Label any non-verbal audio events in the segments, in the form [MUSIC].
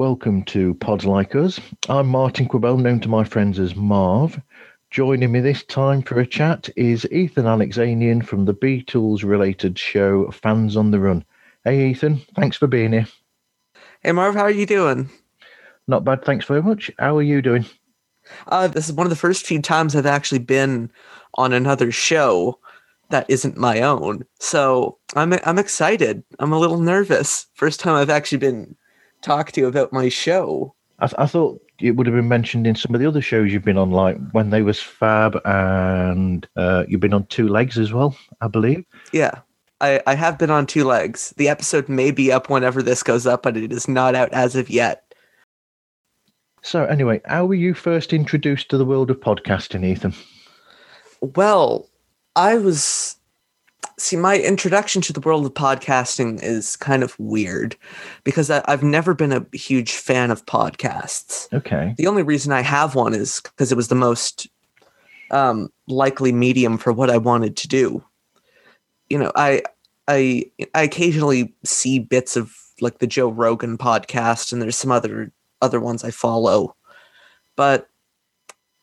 Welcome to Pods Like Us. I'm Martin Quibell, known to my friends as Marv. Joining me this time for a chat is Ethan Alexanian from the Beatles related show Fans on the Run. Hey Ethan, thanks for being here. Hey Marv, how are you doing? Not bad, thanks very much. How are you doing? Uh, this is one of the first few times I've actually been on another show that isn't my own. So I'm I'm excited. I'm a little nervous. First time I've actually been talked to about my show. I, th- I thought it would have been mentioned in some of the other shows you've been on, like when they was Fab, and uh, you've been on Two Legs as well, I believe. Yeah, I, I have been on Two Legs. The episode may be up whenever this goes up, but it is not out as of yet. So, anyway, how were you first introduced to the world of podcasting, Ethan? Well, I was see my introduction to the world of podcasting is kind of weird because I, have never been a huge fan of podcasts. Okay. The only reason I have one is because it was the most um, likely medium for what I wanted to do. You know, I I I occasionally see bits of like the Joe Rogan podcast, and there's some other other ones I follow, but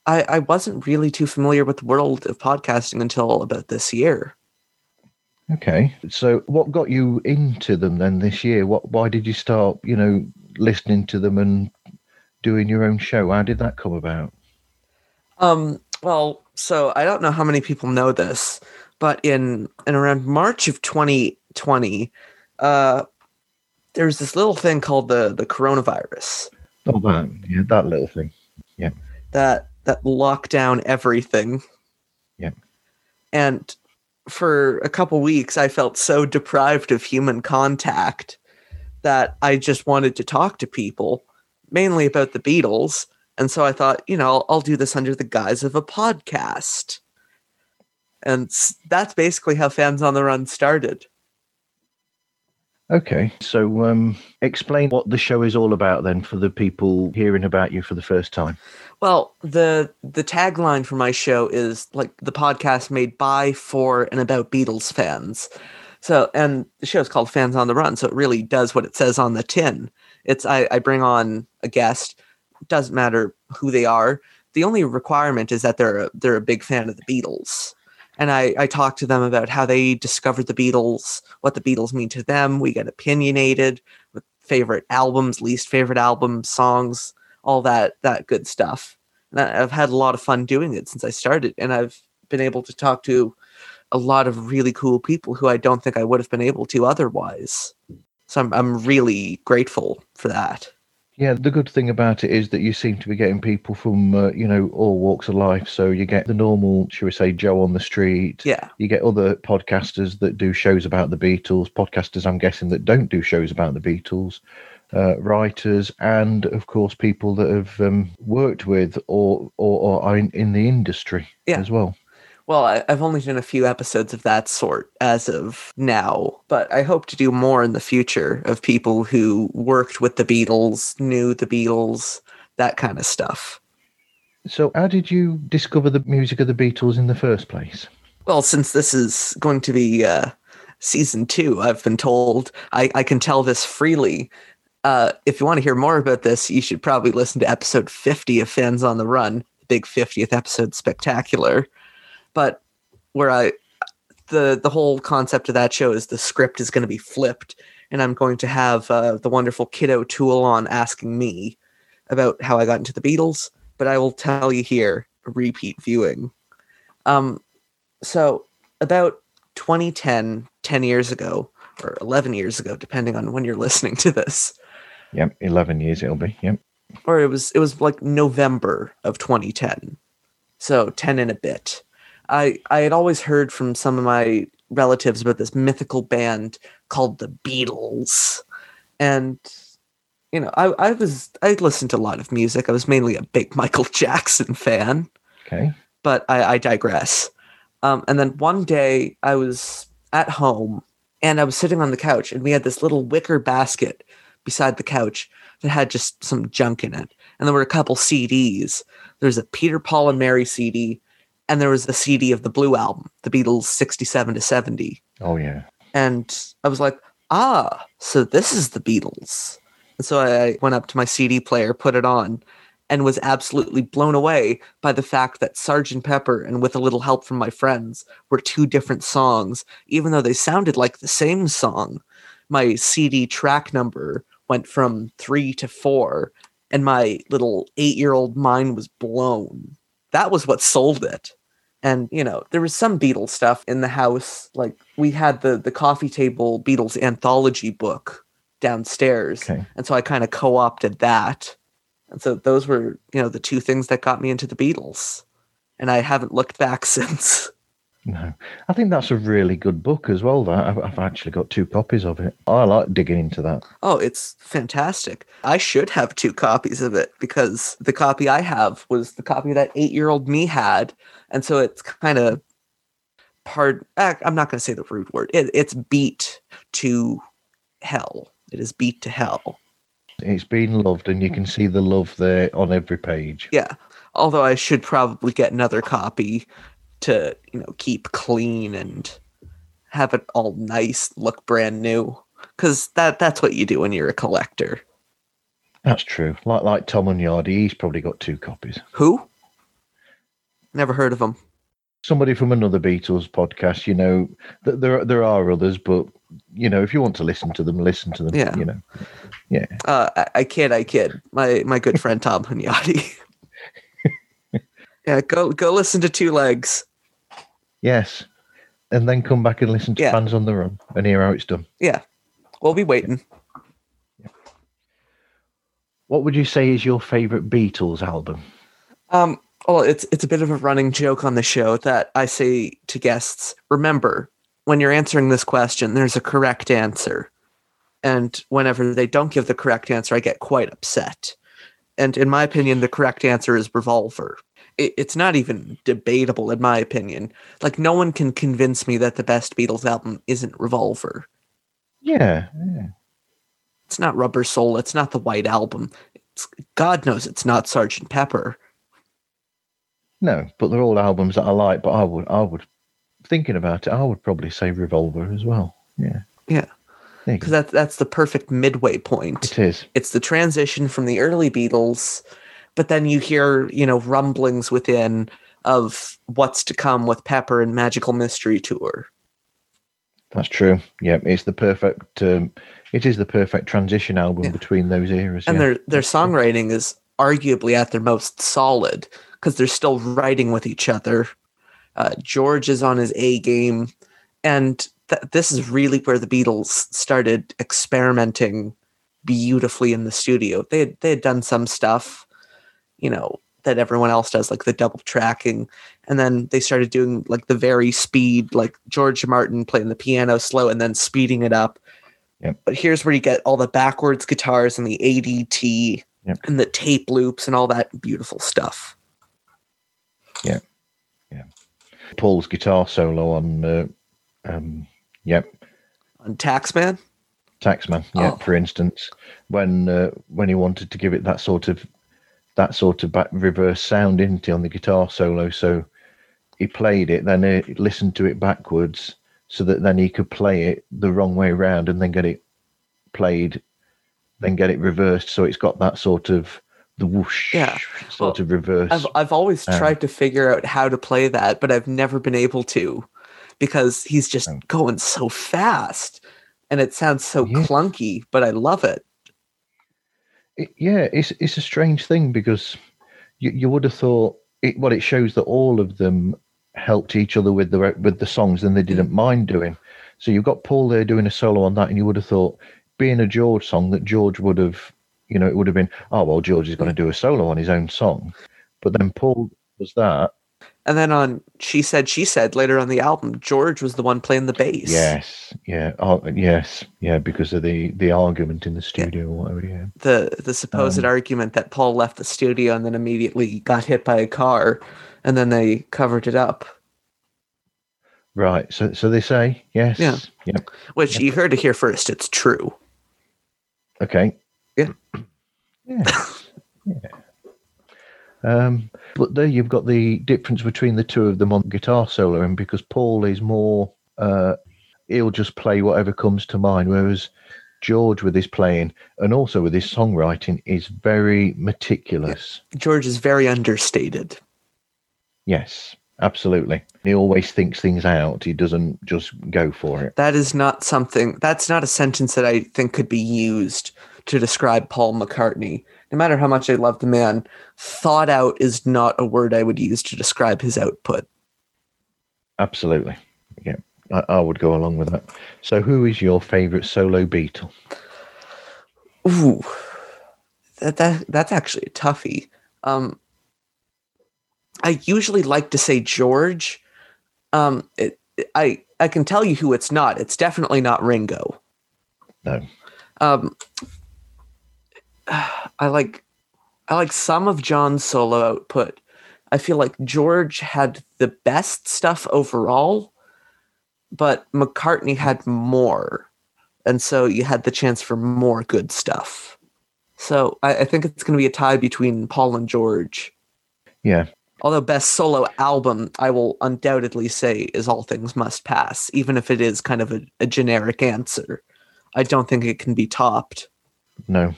I, I wasn't really too familiar with the world of podcasting until about this year. Okay. So what got you into them then this year? What why did you start, you know, listening to them and doing your own show? How did that come about? Um well, so I don't know how many people know this, but in in around March of 2020, uh there's this little thing called the the coronavirus. Oh that yeah, that little thing. Yeah. That that locked down everything. Yeah. And for a couple weeks, I felt so deprived of human contact that I just wanted to talk to people, mainly about the Beatles. And so I thought, you know, I'll, I'll do this under the guise of a podcast. And that's basically how Fans on the Run started. Okay, so um, explain what the show is all about then for the people hearing about you for the first time. Well, the the tagline for my show is like the podcast made by, for, and about Beatles fans. So, and the show is called Fans on the Run, so it really does what it says on the tin. It's I, I bring on a guest, doesn't matter who they are. The only requirement is that they're a, they're a big fan of the Beatles and I, I talk to them about how they discovered the Beatles, what the Beatles mean to them. We get opinionated with favorite albums, least favorite albums, songs, all that that good stuff. And I've had a lot of fun doing it since I started, and I've been able to talk to a lot of really cool people who I don't think I would have been able to otherwise. So I'm I'm really grateful for that. Yeah, the good thing about it is that you seem to be getting people from, uh, you know, all walks of life. So you get the normal, shall we say, Joe on the street. Yeah. You get other podcasters that do shows about the Beatles, podcasters, I'm guessing, that don't do shows about the Beatles, uh, writers, and of course, people that have um, worked with or, or, or are in, in the industry yeah. as well. Well, I, have only done a few episodes of that sort as of now, but I hope to do more in the future of people who worked with the Beatles, knew the Beatles, that kind of stuff. So, how did you discover the music of the Beatles in the first place? Well, since this is going to be uh, season two, I've been told I, I can tell this freely. Uh, if you want to hear more about this, you should probably listen to episode 50 of Fans on the Run, the big 50th episode spectacular but where I the the whole concept of that show is the script is going to be flipped, and I'm going to have uh, the wonderful Kit O'Toole on asking me about how I got into the Beatles. But I will tell you here, repeat viewing. Um, so about 2010, 10 years ago, or 11 years ago, depending on when you're listening to this. Yep, 11 years it'll be. Yep. Or it was it was like November of 2010. So 10 and a bit. I I had always heard from some of my relatives about this mythical band called the Beatles, and you know I I was I listened to a lot of music. I was mainly a big Michael [LAUGHS] Jackson fan. Okay, but I, I digress. Um, and then one day I was at home and I was sitting on the couch, and we had this little wicker basket beside the couch that had just some junk in it, and there were a couple CDs. There's a Peter Paul and Mary CD and there was a CD of the Blue album, the Beatles 67 to 70. Oh yeah. And I was like, ah, so this is the Beatles. And so I went up to my CD player, put it on, and was absolutely blown away by the fact that Sergeant Pepper and With a Little Help from My Friends were two different songs, even though they sounded like the same song. My CD track number went from three to four, and my little eight year old mind was blown. That was what sold it. And you know, there was some Beatles stuff in the house. Like we had the the coffee table Beatles anthology book downstairs, Okay. and so I kind of co-opted that. And so those were, you know, the two things that got me into the Beatles. And I haven't looked back [LAUGHS] since. No, I think that's a really good book as well. That I've, I've actually got two copies of it. I like digging into that. Oh, it's fantastic. I should have two copies of it because the copy I have was the copy that eight year old me had. And so it's kind of part, eh, I'm not going to say the rude word. It, it's beat to hell. It is beat to hell. It's been loved, and you can see the love there on every page. Yeah. Although I should probably get another copy to, you know, keep clean and have it all nice, look brand new. Cause that that's what you do when you're a collector. That's true. Like like Tom Hunyadi, he's probably got two copies. Who? Never heard of him. Somebody from another Beatles podcast, you know, th- there there are others, but you know, if you want to listen to them, listen to them. Yeah. You know, yeah. Uh, I, I kid, I kid. My my good friend Tom Hunyadi. [LAUGHS] yeah, go go listen to Two Legs. Yes. And then come back and listen to Yeah. Fans on the Run and hear how it's done. Yeah, we'll be waiting. What would you say is your favourite Beatles album? Um, well, it's it's a bit of a running joke on the show that I say to guests: remember, when you're answering this question, there's a correct answer, and whenever they don't give the correct answer, I get quite upset. And in my opinion, the correct answer is Revolver. It, it's not even debatable, in my opinion. Like no one can convince me that the best Beatles album isn't Revolver. Yeah, yeah. It's not Rubber Soul. It's not the White Album. It's, God knows it's not Sergeant Pepper. No, but they're all albums that I like. But I would, I would, thinking about it, I would probably say Revolver as well. Yeah, Yeah. Because that's that's the perfect midway point. it is. It's the transition from the early Beatles, but then you hear, you know, rumblings within of what's to come with Pepper and Magical Mystery Tour. That's true. Yeah, it's the perfect. Um, it is the perfect transition album Yeah. between those eras. And yeah. their their songwriting is arguably at their most solid because they're still writing with each other. Uh, George is on his A game, and th- this is really where the Beatles started experimenting beautifully in the studio. They had, they had done some stuff, you know, that everyone else does, like the double tracking, and then they started doing like the very speed, like George Martin playing the piano slow and then speeding it up. Yep. But here's where you get all the backwards guitars and the ADT Yep. and the tape loops and all that beautiful stuff. Yeah. Yeah. Paul's guitar solo on. Uh, um, yep, On Taxman, Taxman. Yeah, Oh. for instance, when uh, when he wanted to give it that sort of that sort of back reverse sound into on the guitar solo, so he played it, then he listened to it backwards, so that then he could play it the wrong way around, and then get it played, then get it reversed, so it's got that sort of the whoosh Yeah. sort Well, of reverse. I've I've always Uh, tried to figure out how to play that, but I've never been able to because he's just Oh. going so fast and it sounds so Yeah. clunky, but I love it. It, yeah, it's it's a strange thing because you, you would have thought it. Well, it shows that all of them helped each other with the with the songs, and they mm. didn't mind doing. So you've got Paul there doing a solo on that, and you would have thought, being a George song, that George would have, you know, it would have been, oh well, George is going to mm. do a solo on his own song, but then Paul was that. And then on She Said She Said later on the album, George was the one playing the bass. Yes, yeah, oh, yes, yeah, because of the the argument in the studio or whatever. Yeah, The the supposed Um, argument that Paul left the studio and then immediately got hit by a car and then they covered it up. right. So so they say yes. Yeah. Yep. Which you heard it here first, it's true. Okay. Yeah. [CLEARS THROAT] Yeah. yeah. [LAUGHS] Um, but there you've got the difference between the two of them on guitar solo, and because Paul is more, uh, he'll just play whatever comes to mind, whereas George with his playing and also with his songwriting is very meticulous. George is very understated. Yes, absolutely. He always thinks things out. He doesn't just go for it. That is not something, that's not a sentence that I think could be used to describe Paul McCartney. No matter how much I love the man, thought out is not a word I would use to describe his output. Absolutely. Yeah, I, I would go along with that. So, who is your favorite solo Beatle? Ooh, that, that that's actually a toughie. Um, I usually like to say George. Um, it, I I can tell you who it's not. It's definitely not Ringo. No. Um, [SIGHS] I like I like some of John's solo output. I feel like George had the best stuff overall, but McCartney had more. And so you had the chance for more good stuff. So I, I think it's going to be a tie between Paul and George. Yeah. Although best solo album, I will undoubtedly say is All Things Must Pass, even if it is kind of a, a generic answer. I don't think it can be topped. No.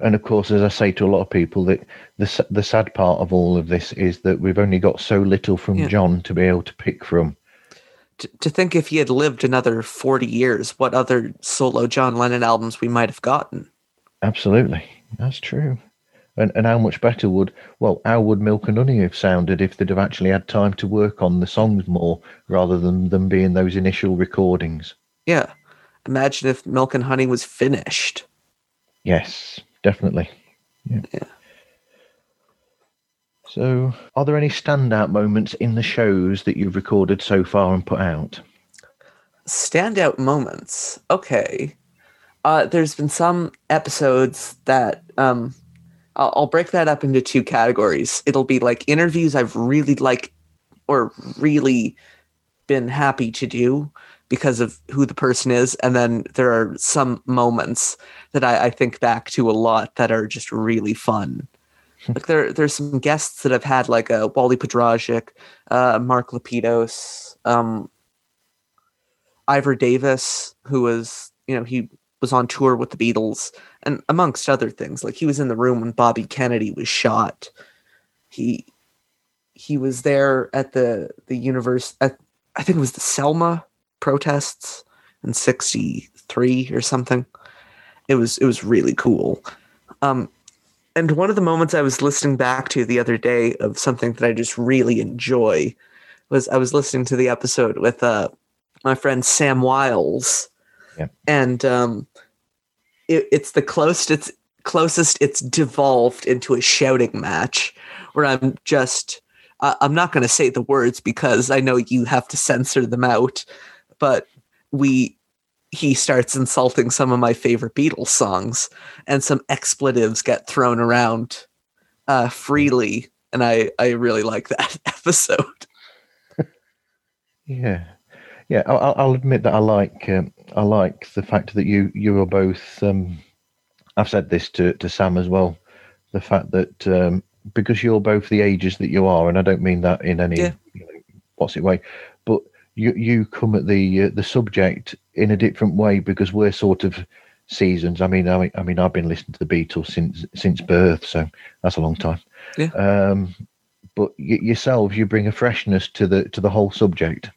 And of course, as I say to a lot of people, that the the sad part of all of this is that we've only got so little from Yeah. John to be able to pick from. To, to think if he had lived another 40 years, what other solo John Lennon albums we might have gotten. Absolutely, that's true. And and how much better would well how would Milk and Honey have sounded if they'd have actually had time to work on the songs more rather than them being those initial recordings? Yeah. Imagine if Milk and Honey was finished. Yes, definitely. Yeah. Yeah. So, are there any standout moments in the shows that you've recorded so far and put out? Standout moments. Okay. Uh, there's been some episodes that um, I'll, I'll break that up into two categories. It'll be like interviews I've really like or really been happy to do because of who the person is, and then there are some moments that I, I think back to a lot that are just really fun. like there, there's some guests that I've had, like uh, Wally Podrazik, uh, Mark Lapidos, um, Ivor Davis, who was, you know, he was on tour with the Beatles, and amongst other things, like he was in the room when Bobby Kennedy was shot. He he was there at the the universe. At, I think it was the Selma protests in '63 or something. It was it was really cool. Um, and one of the moments I was listening back to the other day of something that I just really enjoy was I was listening to the episode with uh, my friend Sam Wiles, Yeah. and um, it, it's the closest it's closest it's devolved into a shouting match where I'm just uh, I'm not going to say the words because I know you have to censor them out, but we he starts insulting some of my favorite Beatles songs, and some expletives get thrown around uh, freely, and I I really like that [LAUGHS] episode. Yeah, yeah. I'll, admit that I like um, I like the fact that you you are both. Um, I've said this to to Sam as well. The fact that um, because you're both the ages that you are, and I don't mean that in any Yeah. you know, what's it way, you you come at the uh, the subject in a different way because we're sort of seasons. I mean, I mean, I mean, I've been listening to the Beatles since since birth, so that's a long time. Yeah. Um, but y- yourselves, you bring a freshness to the to the whole subject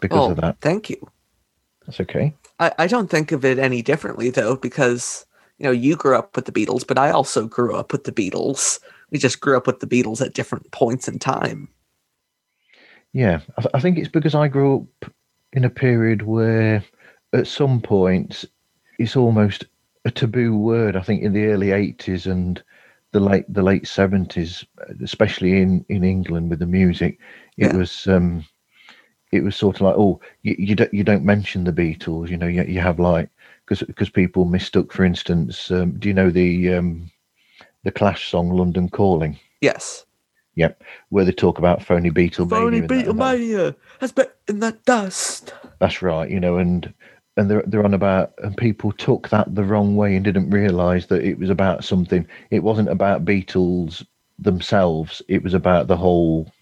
because Oh, of that. thank you. That's okay. I, I don't think of it any differently though, because you know you grew up with the Beatles, but I also grew up with the Beatles. We just grew up with the Beatles at different points in time. Yeah, I, th- I think it's because I grew up in a period where, at some point, it's almost a taboo word. I think in the early eighties and the late the late seventies, especially in in England with the music, it Yeah. was um, it was sort of like oh you, you don't you don't mention the Beatles. You know you, you have like because because people mistook, for instance, um, do you know the um, the Clash song London Calling? Yes. Yep, where they talk about phony Beatlemania. Phony that- that. Beatlemania has been in the dust. That's right, you know, and and they're they're on about and people took that the wrong way and didn't realise that it was about something. It wasn't about Beatles themselves. It was about the whole,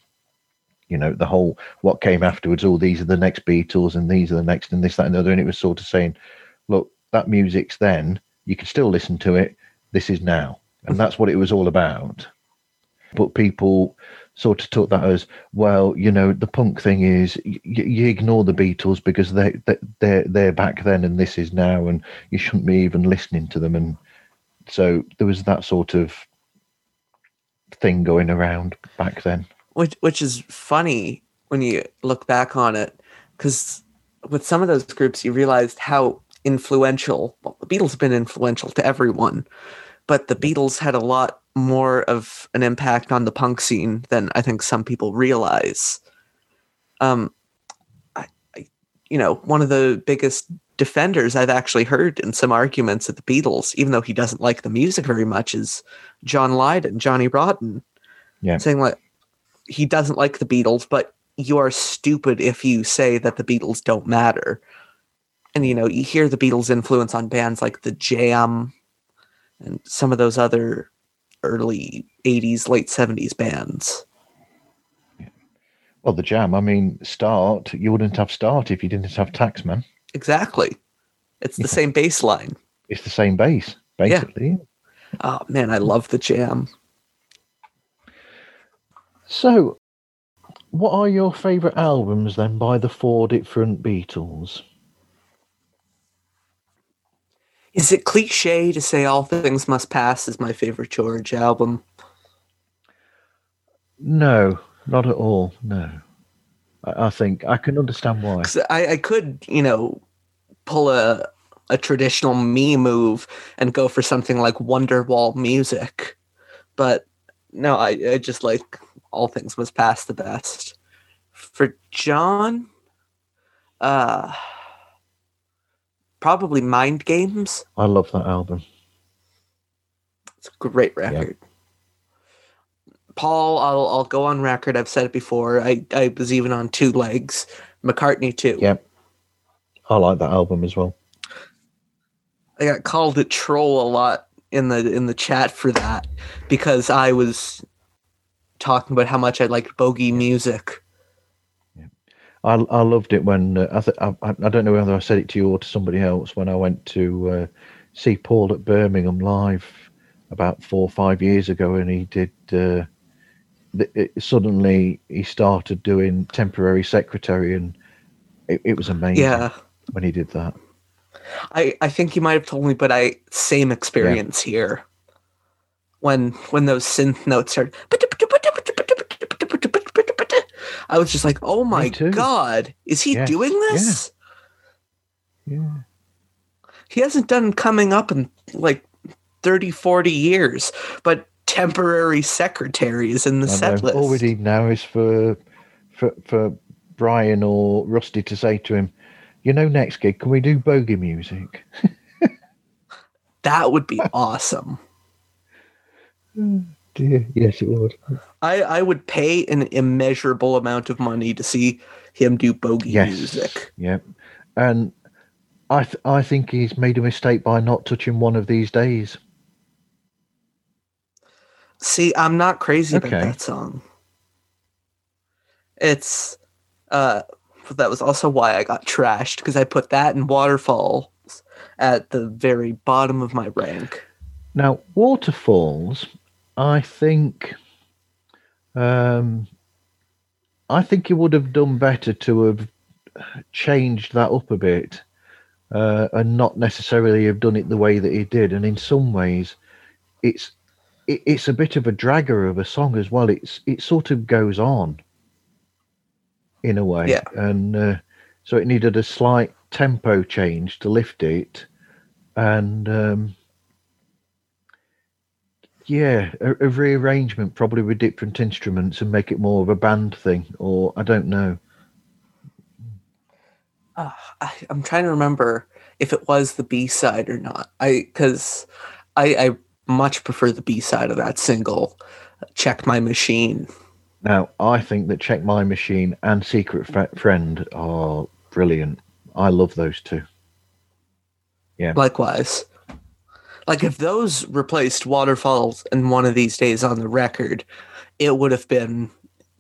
you know, the whole what came afterwards. Oh, these are the next Beatles, and these are the next, and this, that, and the other. And it was sort of saying, look, that music's then. You can still listen to it. This is now, and that's what it was all about. But people sort of took that as well. You know, the punk thing is y- you ignore the Beatles because they they they're, they're back then and this is now, and you shouldn't be even listening to them. And so there was that sort of thing going around back then. which which is funny when you look back on it because with some of those groups you realized how influential well the beatles have been influential to everyone but the beatles had a lot more of an impact on the punk scene than i think some people realize um I, I you know one of the biggest defenders i've actually heard in some arguments of the beatles even though he doesn't like the music very much is john lydon johnny rotten Yeah. saying like he doesn't like the Beatles, but you are stupid if you say that the Beatles don't matter. And you know, you hear the Beatles' influence on bands like the Jam and some of those other early 80s, late 70s bands. Well, the Jam. I mean, Start. You wouldn't have Start if you didn't have Taxman. Exactly. It's the Yeah. same bass line. It's the same bass, basically. Oh man, I love the Jam. So, what are your favourite albums then by the four different Beatles? Is it cliche to say All Things Must Pass is my favorite George album? No, not at all. No. I, I think I can understand why. I, I could, you know, pull a a traditional me move and go for something like Wonderwall music, but no, I, I just like all things must pass the best. For John, uh, probably Mind Games. I love that album. It's a great record. Paul, I'll I'll go on record. I've said it before. I I was even on two legs. McCartney too. Yep. I like that album as well. I got called a troll a lot in the in the chat for that because I was talking about how much I liked bogey music. I I loved it when uh, I, th- I I don't know whether I said it to you or to somebody else when I went to uh, see Paul at Birmingham live about four or five years ago, and he did. Uh, th- it, suddenly, he started doing temporary secretary, and it, it was amazing Yeah, when he did that. I I think you might have told me, but I same experience here. When when those synth notes started, I was just like, "Oh my god, is he Yes, doing this?" Yeah. he hasn't done coming up in like 30 40 years but temporary secretaries in the I set know. list All we need now is for for for Brian or Rusty to say to him, "You know, next gig, can we do bogey music?" [LAUGHS] that would be awesome [SIGHS] [SIGHS] [SIGHS] Dear, yes, it would. i i would pay an immeasurable amount of money to see him do bogey Yes. music Yep. And I th- I think he's made a mistake by not touching one of these days. see i'm not crazy about that song it's uh that was also why i got trashed because i put that in waterfalls at the very bottom of my rank Now, waterfalls, I think, um, I think he would have done better to have changed that up a bit, uh, and not necessarily have done it the way that he did. And in some ways, it's it, it's a bit of a dragger of a song as well. It's it sort of goes on in a way, Yeah. and uh, so it needed a slight tempo change to lift it, and. Um, yeah, a, a rearrangement probably with different instruments and make it more of a band thing, or I don't know. uh, I, I'm trying to remember if it was the B side or not. I because I, I much prefer the B side of that single. Check my machine. Now, I think that Check My Machine and Secret Fr- Friend are brilliant. I love those two. Yeah. Likewise, like if those replaced Waterfalls in one of these days on the record, it would have been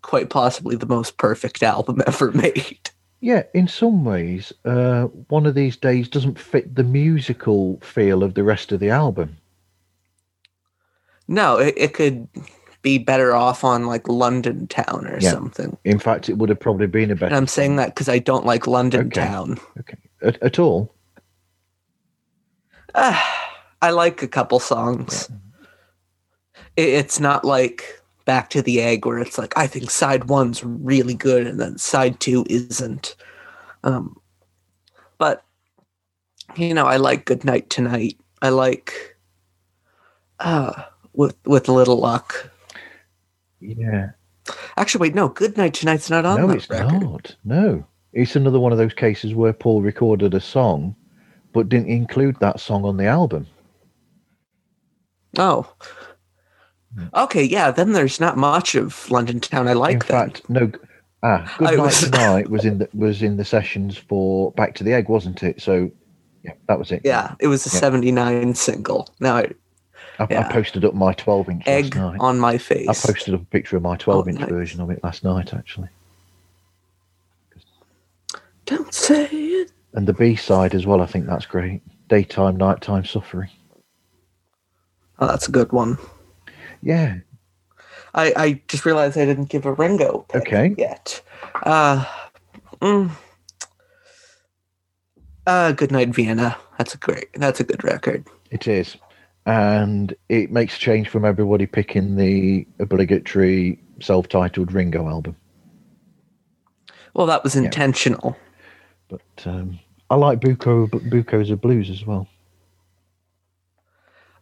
quite possibly the most perfect album [LAUGHS] ever made. Yeah, in some ways, uh, one of these days doesn't fit the musical feel of the rest of the album. No, it, it could be better off on like London Town or Yeah. something. In fact, it would have probably been a better. And I'm saying that because I don't like London Okay. Town. Okay, at, at all. Ah, I like a couple songs. It, it's not like Back to the Egg where it's like I think side one's really good and then side two isn't. Um, but you know, I like Good Night Tonight. I like uh with with little luck. Yeah. Actually, wait, no, Good Night Tonight's not on no, it's record. not. No, it's another one of those cases where Paul recorded a song, but didn't include that song on the album. Oh. Okay, yeah, then there's not much of London Town I like that. in then. fact, no. Ah, Good Night was- Tonight [LAUGHS] was in the was in the sessions for Back to the Egg, wasn't it? So, yeah, that was it. Yeah, it was a Yeah. 79 single. Now, I- I, yeah. I posted up my 12 inch egg last night. on my face. I posted up a picture of my 12 inch nice. version of it last night, actually. Don't say it. And the B side as well, I think that's great. Daytime, nighttime suffering. Oh, that's a good one. Yeah. I, I just realized I didn't give a Ringo pick Okay. yet. Uh, mm, uh, Good Night Vienna. That's a great. That's a good record. It is. And it makes a change from everybody picking the obligatory self titled Ringo album. Well, that was Yeah. intentional. But um, I like Beaucoups, Beaucoups of Blues as well.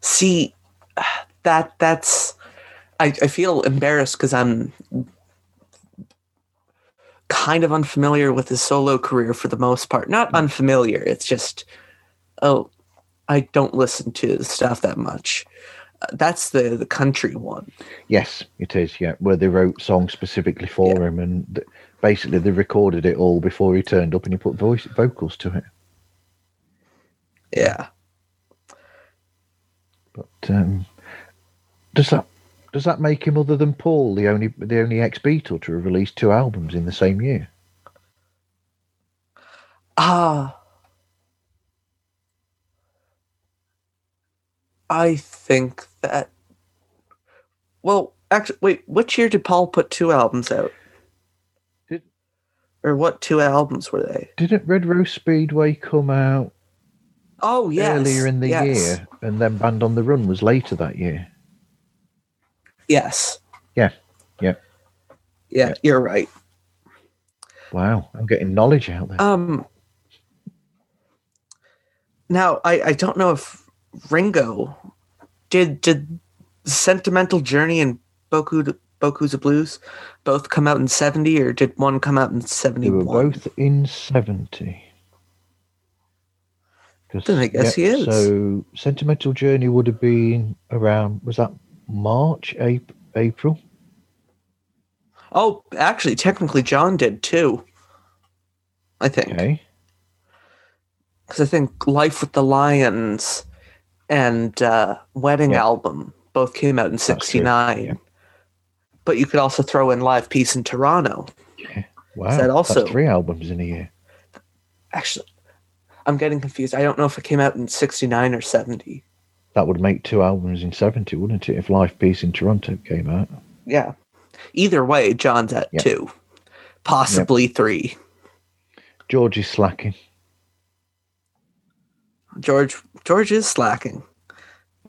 See, [SIGHS] that that's. I, I feel embarrassed because I'm kind of unfamiliar with his solo career for the most part. Not unfamiliar. It's just, oh, I don't listen to stuff that much. Uh, that's the the country one. Yes, it is. Yeah, where they wrote songs specifically for him, and th- basically they recorded it all before he turned up, and he put voice vocals to it. Yeah. Um, does that does that make him, other than Paul, the only the only ex Beatle to have released two albums in the same year? Ah. I think that. Well, actually, wait. Which year did Paul put two albums out? Did- or what two albums were they? Didn't Red Rose Speedway come out Oh, yes. Earlier in the yes. year, and then Band on the Run was later that year. Yes. Yeah. Yeah. Yeah, yeah. you're right. Wow, I'm getting knowledge out there. Um Now, I I don't know if Ringo did did Sentimental Journey and Beaucoups Beaucoups a Blues both come out in 70 or did one come out in seventy? They were both in 70. Then I guess he is. So, Sentimental Journey would have been around. Was that March, April? Oh, actually, technically, John did too. I think Okay. because I think Life with the Lions and uh, Wedding Yeah. album both came out in '69. yeah. But you could also throw in Live Peace in Toronto. Wow. that also- That's three albums in a year. Actually, I'm getting confused. I don't know if it came out in '69 or '70. That would make two albums in 70, wouldn't it? If Life Peace in Toronto came out. Yeah. Either way, John's at two, possibly three. George is slacking. George George is slacking.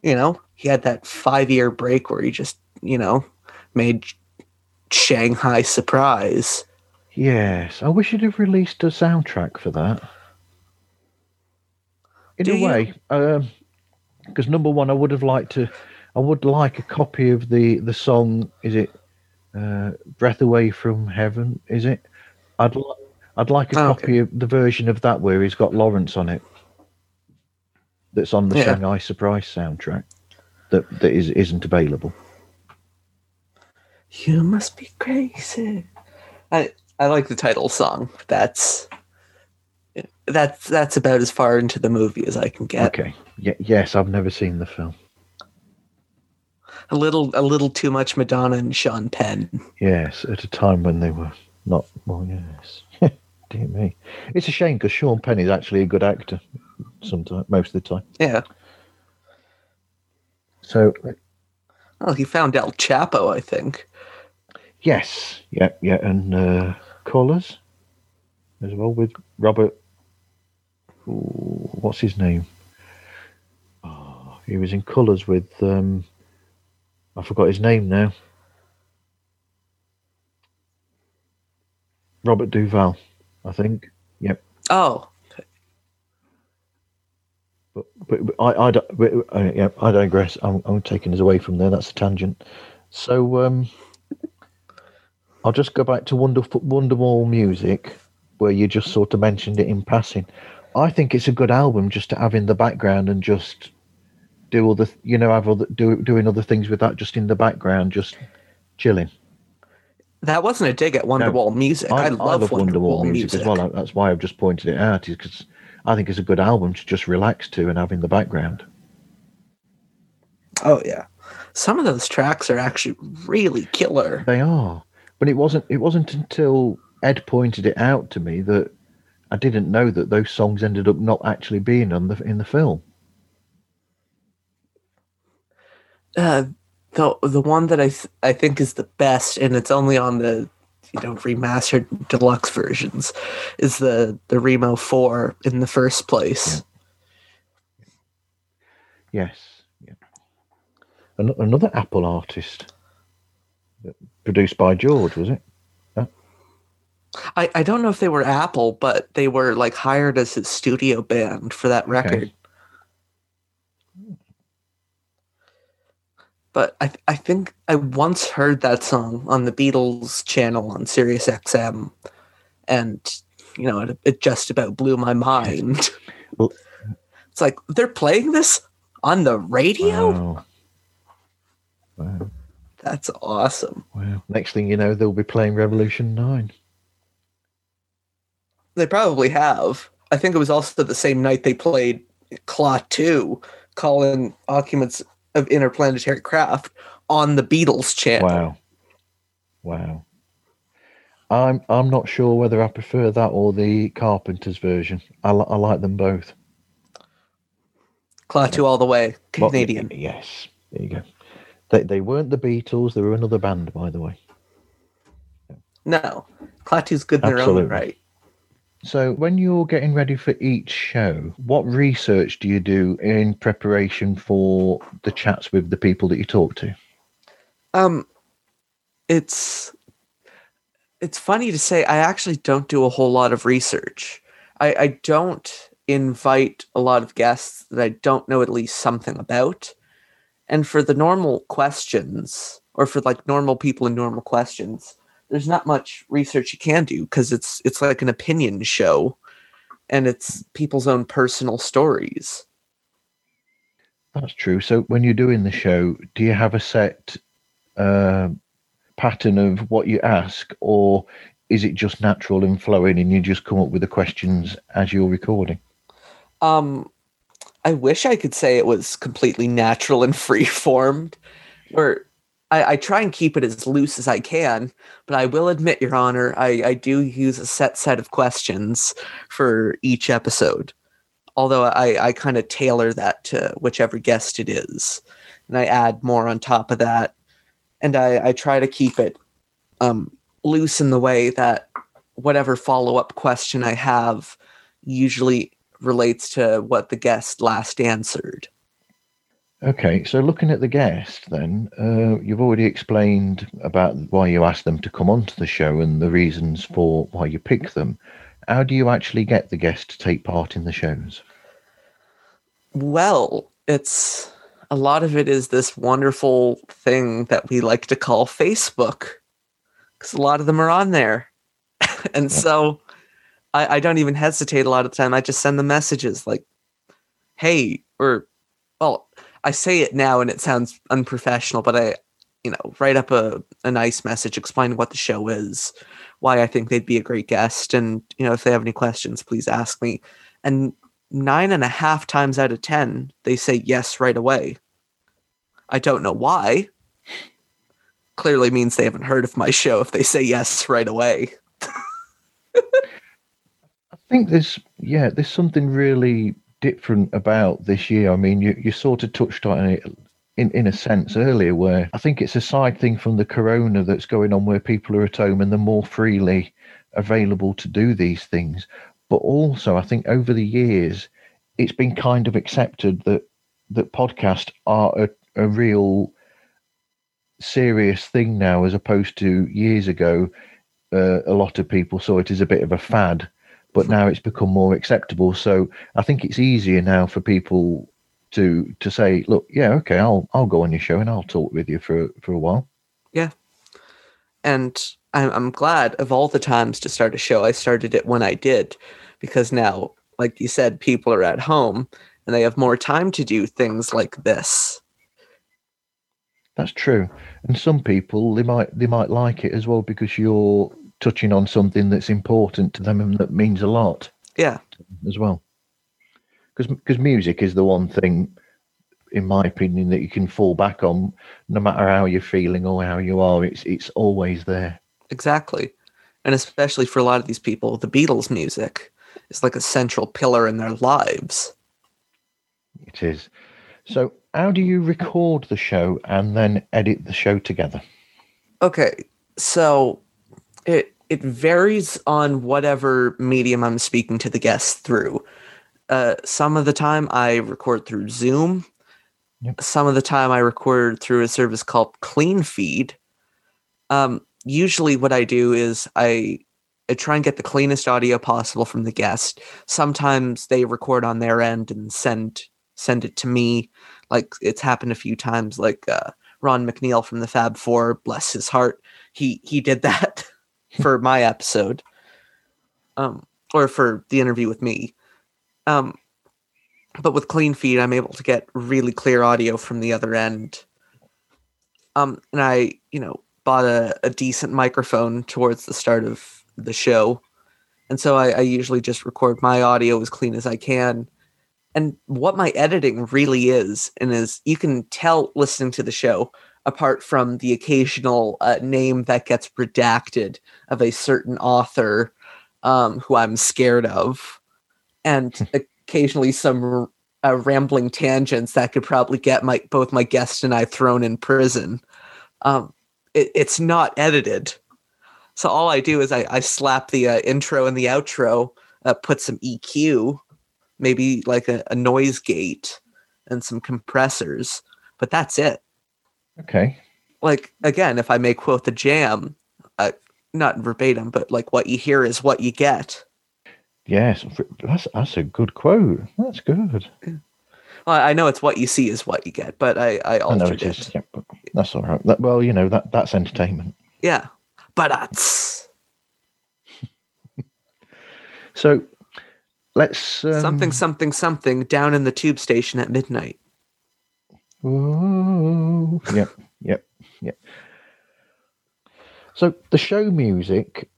You know, he had that five year break where he just, you know, made Shanghai Surprise. Yes. I wish he'd have released a soundtrack for that. In Do a you? way. Because number one, I would have liked to. I would like a copy of the, the song. Is it uh, Breath Away from Heaven? Is it? I'd, li- I'd like a Oh, copy of the version of that where he's got Lawrence on it. That's on the Yeah. Shanghai Surprise soundtrack. That that is isn't available. You must be crazy. I I like the title song. That's that's that's about as far into the movie as I can get. Okay. Y- yes, I've never seen the film. A little a little too much Madonna and Sean Penn. Yes, at a time when they were not. Well, yes. [LAUGHS] dear me. It's a shame because Sean Penn is actually a good actor. Sometimes, most of the time. Yeah. So Well, he found El Chapo, I think. yes, yeah, yeah, and uh, Colours as well with Robert. Ooh, what's his name? Oh, he was in Colours with. Um, I forgot his name now. Robert Duvall, I think. Yep. Oh, But, but, but I, I but, uh, yeah, I digress. I'm, I'm taking us away from there. That's a tangent. So um, I'll just go back to Wonderful Wonderwall music, where you just sort of mentioned it in passing. I think it's a good album just to have in the background and just do other, you know, have other, do, doing other things with that just in the background, just chilling. that wasn't a dig at Wonderwall music. I, love, Wonderwall, music. as well. That's why I've just pointed it out, is because I think it's a good album to just relax to and have in the background. Oh yeah, some of those tracks are actually really killer. They are, but it wasn't. It wasn't until Ed pointed it out to me that I didn't know that those songs ended up not actually being on the in the film. Uh, the the one that I th- I think is the best, and it's only on the you know remastered deluxe versions, is the the Remo Four in the first place. Yes, yeah. An- another Apple artist, produced by George, was it? I, I don't know if they were Apple, but they were like hired as his studio band for that record. But I I think I once heard that song on the Beatles channel on Sirius XM, and you know it, it just about blew my mind. [LAUGHS] Well- it's like they're playing this on the radio. Wow. Wow. That's awesome. Wow. Next thing you know, they'll be playing Revolution Nine. They probably have. I think it was also the same night they played Claw 2, calling Occupants of Interplanetary Craft on the Beatles channel. Wow. Wow. I'm I'm not sure whether I prefer that or the Carpenters version. I, I like them both. Klaatu all the way, Canadian. yes. There you go. They they weren't the Beatles. They were another band, by the way. No, Klaatu's good in their own Absolutely. right. So when you're getting ready for each show, what research do you do in preparation for the chats with the people that you talk to? Um, it's it's funny to say. I actually don't do a whole lot of research. I, I don't invite a lot of guests that I don't know at least something about. And for the normal questions, or for like normal people and normal questions, there's not much research you can do because it's it's like an opinion show, and it's people's own personal stories. That's true. So when you're doing the show, do you have a set uh, pattern of what you ask, or is it just natural and flowing, and you just come up with the questions as you're recording? Um, I wish I could say it was completely natural and [LAUGHS] free formed, or I, I try and keep it as loose as I can. But I will admit, Your Honor, I, I do use a set set of questions for each episode. Although I, I kind of tailor that to whichever guest it is, and I add more on top of that, and I, I try to keep it um, loose in the way that whatever follow up question I have usually relates to what the guest last answered. Okay, so looking at the guest, then uh, you've already explained about why you asked them to come onto the show and the reasons for why you pick them. How do you actually get the guest to take part in the shows? Well, it's a lot of it is this wonderful thing that we like to call Facebook because a lot of them are on there. [LAUGHS] and so I, I don't even hesitate a lot of the time. I just send them messages like, hey, or, well, I say it now and it sounds unprofessional, but I, you know, write up a, a nice message explaining what the show is, why I think they'd be a great guest. And, you know, if they have any questions, please ask me. And nine and a half times out of 10, they say yes right away. I don't know why. Clearly means they haven't heard of my show if they say yes right away. [LAUGHS] I think there's yeah, there's something really different about this year. I mean, you you sort of touched on it in in a sense earlier, where I think it's a side thing from the corona that's going on, where people are at home and they're more freely available to do these things. But also, I think over the years, it's been kind of accepted that that podcasts are a, a real serious thing now, as opposed to years ago. Uh, a lot of people saw it as a bit of a fad, but now it's become more acceptable. So I think it's easier now for people to to say, look, yeah, okay, I'll I'll go on your show and I'll talk with you for for a while. Yeah, and I'm I'm glad of all the times to start a show. I started it when I did, because now, like you said, people are at home and they have more time to do things like this. That's true, and some people they might they might like it as well because you're touching on something that's important to them and that means a lot. Yeah, as well. Because because music is the one thing, in my opinion, that you can fall back on, no matter how you're feeling or how you are. It's it's always there. Exactly, and especially for a lot of these people, the Beatles' music is like a central pillar in their lives. It is. So, how do you record the show and then edit the show together? Okay, so it it varies on whatever medium I'm speaking to the guests through. Uh, some of the time I record through Zoom. Yep. Some of the time I record through a service called Clean Feed. Um, usually, what I do is I, I try and get the cleanest audio possible from the guest. Sometimes they record on their end and send send it to me. Like it's happened a few times. Like uh, Ron McNeil from the Fab Four, bless his heart, he he did [LAUGHS] that for my episode, um, or for the interview with me. Um, but with clean feed, I'm able to get really clear audio from the other end. Um, and I, you know, bought a, a decent microphone towards the start of the show. And so I, I usually just record my audio as clean as I can. And what my editing really is, and is you can tell listening to the show, apart from the occasional uh, name that gets redacted of a certain author um, who I'm scared of, and [LAUGHS] occasionally some uh, rambling tangents that could probably get my both my guest and I thrown in prison. Um, it, it's not edited, so all I do is I, I slap the uh, intro and the outro, uh, put some EQ, maybe like a, a noise gate and some compressors, but that's it Okay. like again, if I may quote the Jam, uh, not verbatim, but like what you hear is what you get. Yes, that's that's a good quote. That's good. Well, I know it's what you see is what you get, but I I I know altered it it. is. Yeah, that's all right. That, well, you know that that's entertainment. Yeah, but that's [LAUGHS] So let's um, something something something down in the tube station at midnight. Whoa. Yep, yep, yep. So the show music,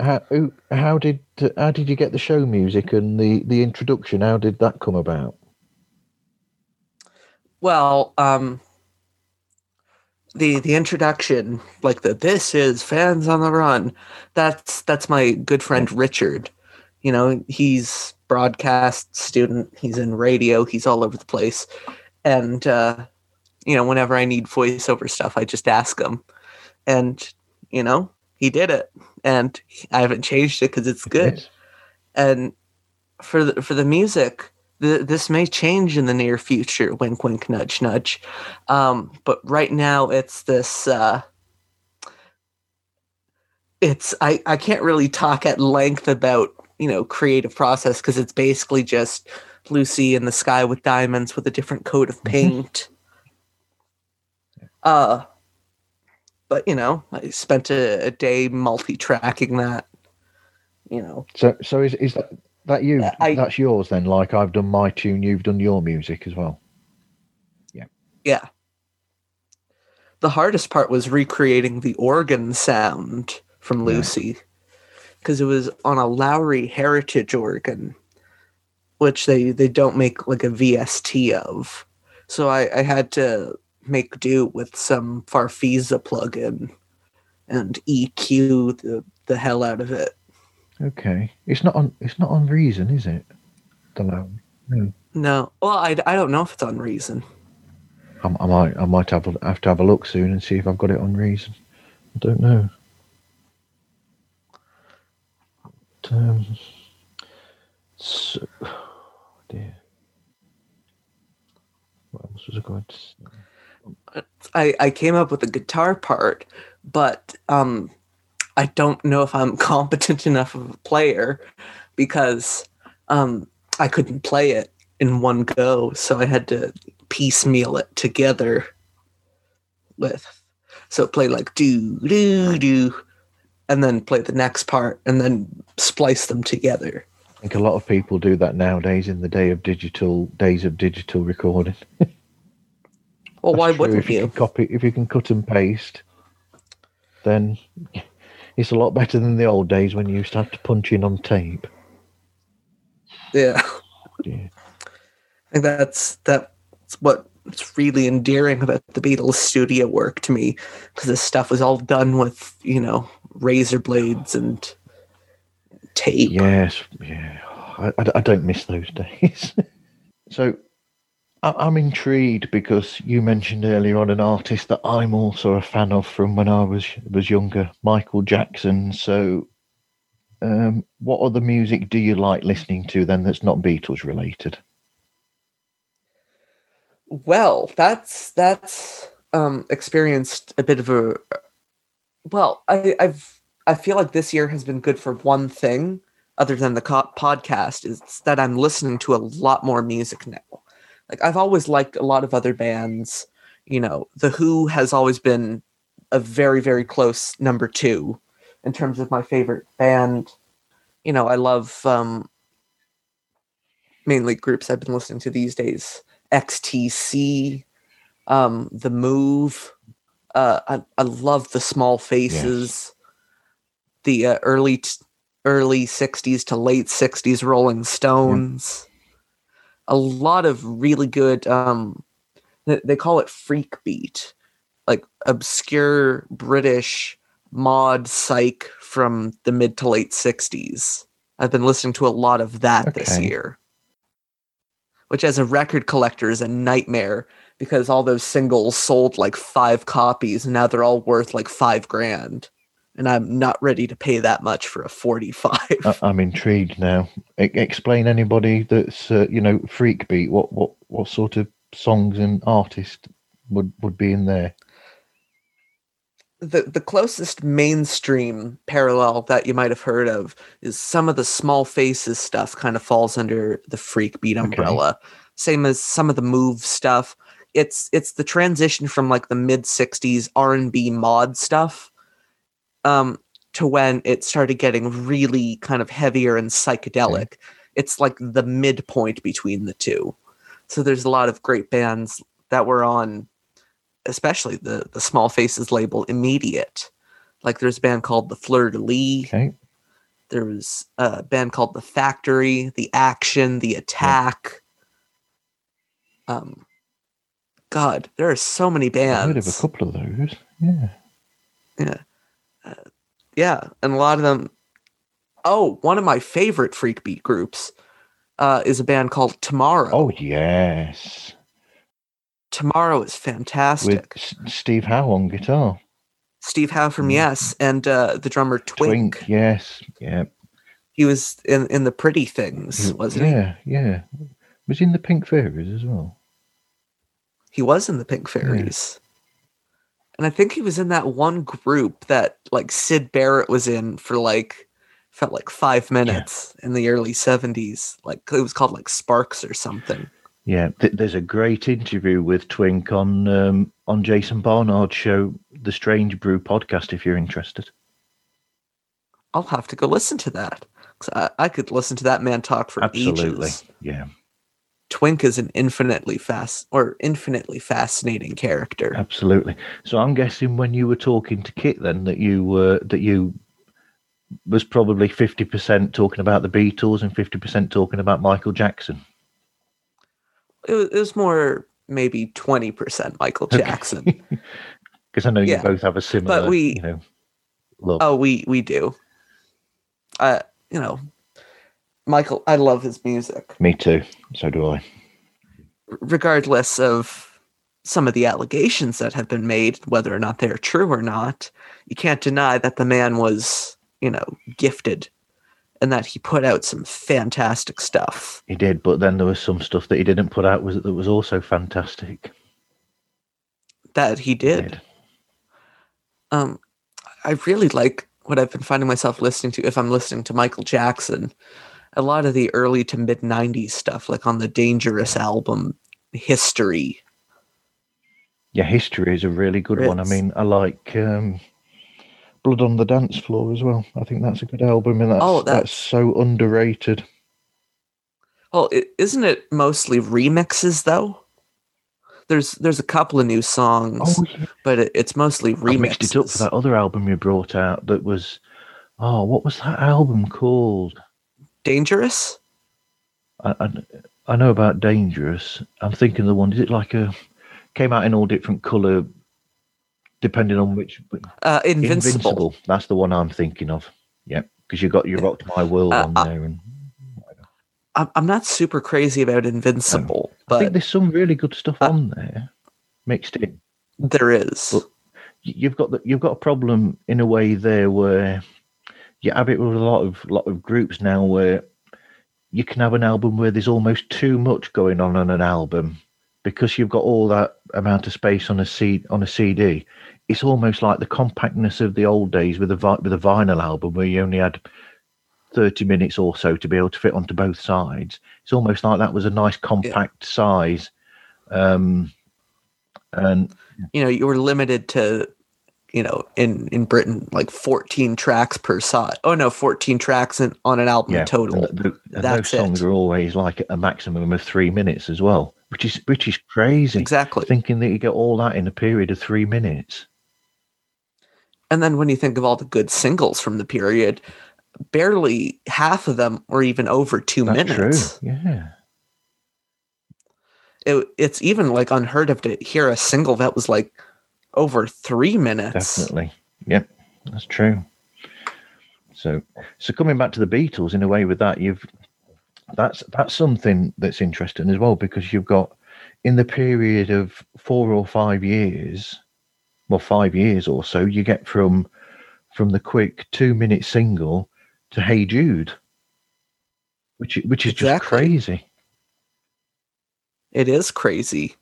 how how did how did you get the show music and the the introduction? How did that come about? Well, um, the the introduction, like the this is fans on the run. That's that's my good friend Richard. You know, he's broadcast student. He's in radio. He's all over the place, and uh, you know, whenever I need voiceover stuff, I just ask him, and you know, he did it, and I haven't changed it because it's good. Yes. and for the for the music th- this may change in the near future wink wink nudge nudge. Um but right now it's this uh it's i i can't really talk at length about you know creative process because it's basically just lucy in the sky with diamonds with a different coat of Mhm. paint [LAUGHS] uh but you know i spent a, a day multi-tracking that you know So so is is that that you? Uh, I- That's yours then. Like I've done my tune, you've done your music as well. Yeah. Yeah. The hardest part was recreating the organ sound from Lucy because it was on a Lowrey Heritage organ, which they, they don't make like a VST of. So I, I had to make do with some Farfisa plugin and EQ the, the hell out of it. Okay, it's not on. It's not on Reason, is it? No. No, well, I, I don't know if it's on Reason. I, I might. I might have, have to have a look soon and see if I've got it on Reason. I don't know. But, um, so, dear. What else was I going to say? I, I came up with a guitar part, but um, I don't know if I'm [LAUGHS] competent enough of a player because um, I couldn't play it in one go, so I had to piecemeal it together with. So play like do do do, and then play the next part, and then splice them together. I think a lot of people do that nowadays in the day of digital days of digital recording. [LAUGHS] Well, why true. wouldn't if you? you? Copy if you can cut and paste, then it's a lot better than the old days when you used to have to punch in on tape. Yeah. [LAUGHS] Yeah. I think that's that's what's really endearing about the Beatles studio work to me, because this stuff was all done with you know razor blades and tape. Yes, yeah. I, I, I don't miss those days. [LAUGHS] so I, I'm intrigued because you mentioned earlier on an artist that I'm also a fan of from when I was was younger, Michael Jackson. So, um, what other music do you like listening to then that's not Beatles related? Well, that's that's um, experienced a bit of a. Well, I, I've I feel like this year has been good for one thing, other than the co- podcast, is that I'm listening to a lot more music now. Like I've always liked a lot of other bands. You know, The Who has always been a very very close number two in terms of my favorite band. You know, I love um, mainly groups I've been listening to these days. XTC, um, The Move. Uh, I, I love the Small Faces, the uh, early t- early '60s to late '60s Rolling Stones. A lot of really good. Um, th- they call it freak beat, like obscure British mod psych from the mid to late '60s. I've been listening to a lot of that this year which as a record collector is a nightmare because all those singles sold like five copies and now they're all worth like five grand and i'm not ready to pay that much for a 45 I, I'm intrigued now. E- explain anybody that's uh, you know freak beat. What what what sort of songs and artist would would be in there? the, the closest mainstream parallel that you might have heard of is some of the small faces stuff kind of falls under the freak beat Okay. umbrella same as some of the move stuff it's it's the transition from like the mid 60s r&b mod stuff um to when it started getting really kind of heavier and psychedelic. It's like the midpoint between the two. So there's a lot of great bands that were on especially the the small faces label immediate. Like there's a band called the Fleur de Lys. Okay, there was a band called the factory the action the attack. Um god there are so many bands. I heard of a couple of those. Yeah. yeah Uh, yeah and a lot of them oh one of my favorite freak beat groups uh is a band called tomorrow Oh yes, tomorrow is with fantastic S- Steve Howe on guitar. steve howe from Mm. yes and uh the drummer twink, Twink, yes, yeah, he was in in the pretty things wasn't he yeah, yeah. Was in the Pink Fairies as well? He was in the Pink Fairies. And I think he was in that one group that like Syd Barrett was in for like felt like five minutes in the early seventies. Like it was called like Sparks or something. Yeah, th- there's a great interview with Twink on um, on Jason Barnard's show, the Strange Brew podcast. If you're interested, I'll have to go listen to that. I, I could listen to that man talk for absolutely, ages. yeah, Twink is an infinitely fast or infinitely fascinating character. absolutely. So I'm guessing when you were talking to Kit, then that you were that you was probably fifty percent talking about the Beatles and fifty percent talking about Michael Jackson. It was, it was more maybe twenty percent Michael Okay. Jackson. [LAUGHS] Because I know Yeah, you both have a similar, but we- you know, love. Oh, we we do. Uh, you know, Michael, I love his music, Me too. So do I. regardless of some of the allegations that have been made, whether or not they're true or not. You can't deny that the man was, you know, gifted and that he put out some fantastic stuff. He did, but then there was some stuff that he didn't put out was that was also fantastic. That he He did. Um, I really like what I've been finding myself listening to if I'm listening to Michael Jackson. A lot of the early to mid 90s stuff, like on the Dangerous album, History. Yeah, history is a really good one. I mean, I like um, Blood on the Dance Floor as well. I think that's a good album, and that's Oh, that- that's so underrated. Well, i- isn't it mostly remixes though? There's there's a couple of new songs, Oh, yeah. but it, it's mostly I remixes. mixed it up for that other album you brought out. That was, oh, what was that album called? Dangerous? I, I, I know about Dangerous. I'm thinking the one. Is it like a came out in all different color, depending on which. Uh, Invincible. That's the one I'm thinking of. Yeah, because you got you rocked my world Uh, on uh, there, and I'm, I'm not super crazy about Invincible, I but think there's some really good stuff uh, on there mixed in. there is. But- You've got the, you've got a problem in a way there where you have it with a lot of lot of groups now where you can have an album where there's almost too much going on on an album because you've got all that amount of space on a C, on a CD. It's almost like the compactness of the old days with a with a vinyl album where you only had 30 minutes or so to be able to fit onto both sides. It's almost like that was a nice compact size. Um, and you know, you were limited to, you know, in in Britain, like 14 tracks per side. Oh no, 14 tracks in, on an album yeah, total. and, the- and those songs it. are always like a maximum of three minutes as well, which is which is crazy. Exactly. Thinking that you get all that in a period of three minutes. And then when you think of all the good singles from the period, barely half of them were even over two That's minutes. true. Yeah. It, it's even like unheard of to hear a single that was like over three minutes. Definitely. Yep, that's true. So, so coming back to the Beatles in a way with that, you've that's that's something that's interesting as well because you've got in the period of four or five years, well, five years or so, you get from from the quick two minute single to Hey Jude, which which is just crazy. It is crazy.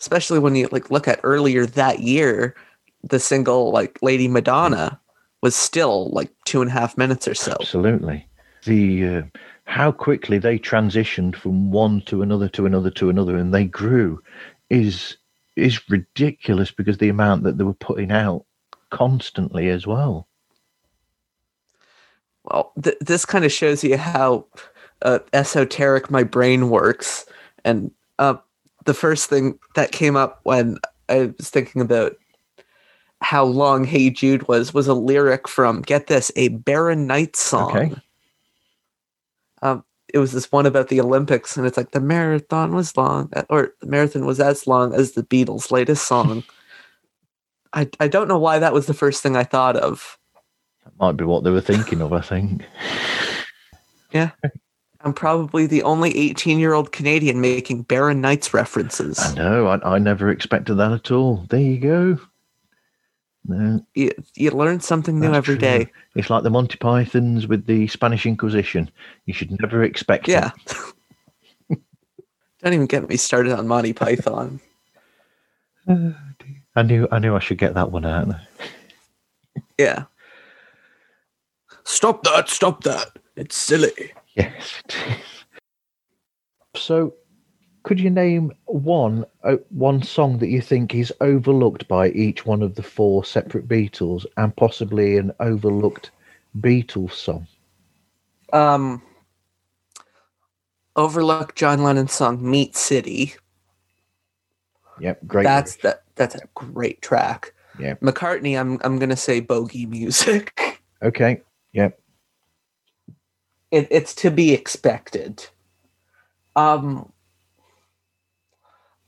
Especially when you like look at earlier that year, the single like Lady Madonna was still like two and a half minutes or so. Absolutely. The uh, how quickly they transitioned from one to another to another to another, and they grew, is is ridiculous because the amount that they were putting out constantly as well. Well, th- this kind of shows you how uh, esoteric my brain works. And uh, the first thing that came up when I was thinking about how long Hey Jude was was a lyric from get this a Barron Knight song. Okay. Um, it was this one about the Olympics, and it's like the marathon was long, uh, or the marathon was as long as the Beatles' latest song. [LAUGHS] I I don't know why that was the first thing I thought of. That might be what they were thinking of. I think. [LAUGHS] I'm probably the only 18 year old Canadian making Barron Knights references. I know. I, I never expected that at all. There you go. No, You, you learn something new that's every true. day. It's like the Monty Pythons with the Spanish Inquisition. You should never expect Yeah. [LAUGHS] Don't even get me started on Monty Python. [SIGHS] I knew. I knew I should get that one out. Yeah. Stop that! Stop that! It's silly. Yes. it is. So, could you name one uh, one song that you think is overlooked by each one of the four separate Beatles, and possibly an overlooked Beatles song? Um, overlook John Lennon's song "Meat City." Yep, great. That's that. That's a great track. Yeah. McCartney, I'm I'm gonna say bogey music. [LAUGHS] Okay. Yep. It, it's to be expected. Um,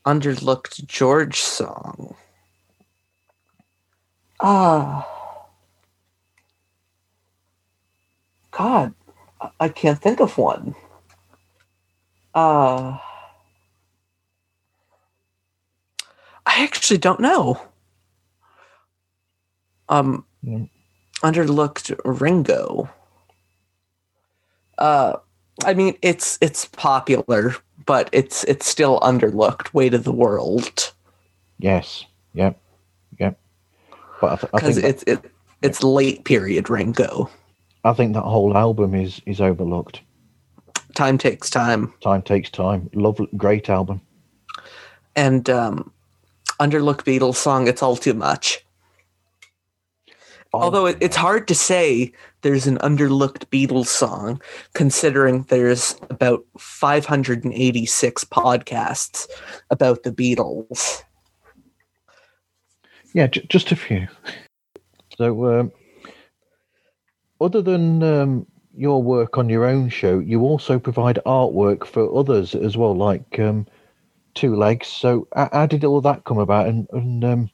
underlooked George song. Ah, God, I- can't think of one. Uh, I actually don't know. Um, Yeah. underlooked Ringo. Uh, I mean, it's it's popular, but it's it's still underlooked. Weight of the World Yes. Yep. Yep. But I, th- I because it's it, it's late period Ringo. I think that whole album is is overlooked. Time takes time, Time takes time. Love, great album. and um, underlooked Beatles song. It's all too much. Oh, Although it, it's hard to say there's an underlooked Beatles song, considering there's about 586 podcasts about the Beatles. Yeah, j- just a few. So, um, other than um, your work on your own show, you also provide artwork for others as well, like um, Two Legs. So, how did all that come about, and, and um,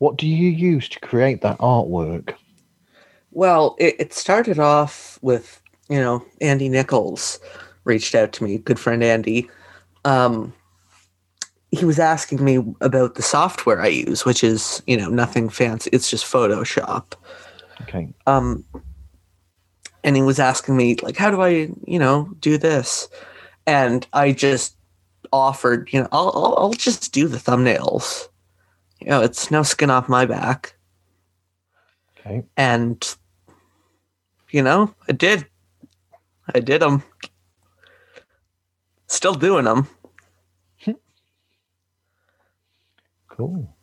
what do you use to create that artwork? Well, it, it started off with, you know, Andy Nichols reached out to me, good friend Andy. Um, he was asking me about the software I use, which is, you know, nothing fancy. It's just Photoshop. Okay, um and he was asking me like how do i you know do this and i just offered you know i'll i'll, I'll just do the thumbnails you know it's no skin off my back okay, and you know i did i did them still doing them [LAUGHS] cool.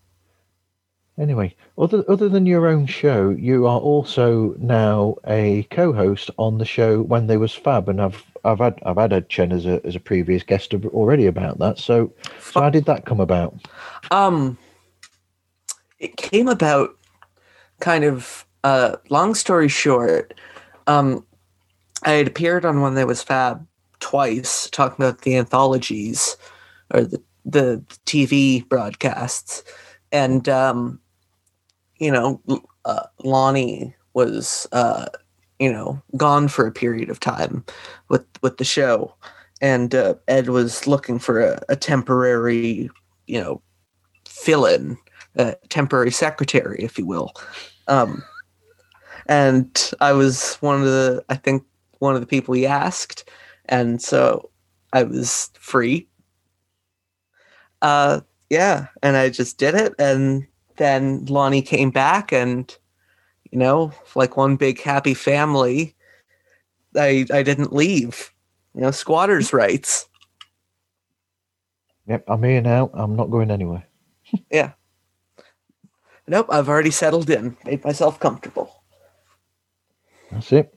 Anyway, other other than your own show, you are also now a co-host on the show when they was Fab, and I've I've had I've had Ed Chen as a as a previous guest already about that. So, so how did that come about? Um, it came about kind of uh, long story short. Um, I had appeared on When They Was Fab twice, talking about the anthologies or the the TV broadcasts, and um, you know, uh, Lonnie was uh, you know gone for a period of time with with the show, and uh, Ed was looking for a, a temporary, you know, fill-in, a temporary secretary, if you will. Um, and I was one of the, I think, one of the people he asked, and so I was free. Uh, yeah, and I just did it, and then Lonnie came back, and you know, like one big happy family, I I didn't leave. You know, squatters' rights. Yep, I'm here now. I'm not going anywhere. Nope, I've already settled in, made myself comfortable. That's it.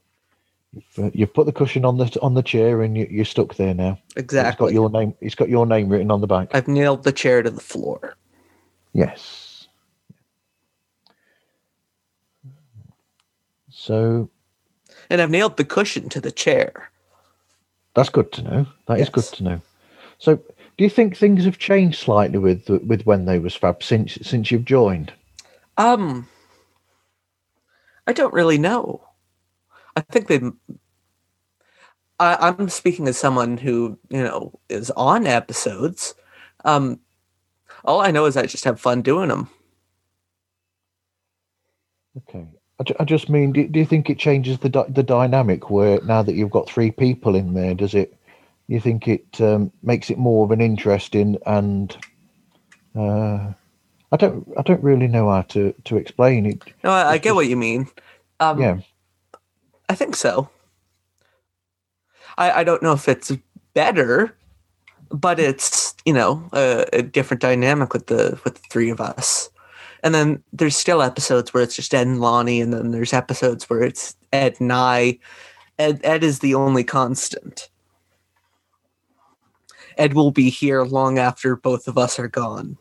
You've, you've put the cushion on the on the chair, and you, you're stuck there now. Exactly. It's got your name. It's got your name written on the back. I've nailed the chair to the floor. Yes. So And I've nailed the cushion to the chair. that's good to know. That is good to know. So, do you think things have changed slightly with with when they was fab since since you've joined? Um, I don't really know. I think they. I, I'm speaking as someone who you know is on episodes. Um, all I know is I just have fun doing them. Okay. I, ju- I just mean, do, do you think it changes the dy- the dynamic where now that you've got three people in there, does it? You think it um, makes it more of an interesting and uh, I don't I don't really know how to to explain it. No, I, I get what you mean. Um, Yeah. I think so. I, I don't know if it's better, but it's you know a, a different dynamic with the with the three of us. And then there's still episodes where it's just Ed and Lonnie, and then there's episodes where it's Ed and I. Ed Ed is the only constant. Ed will be here long after both of us are gone.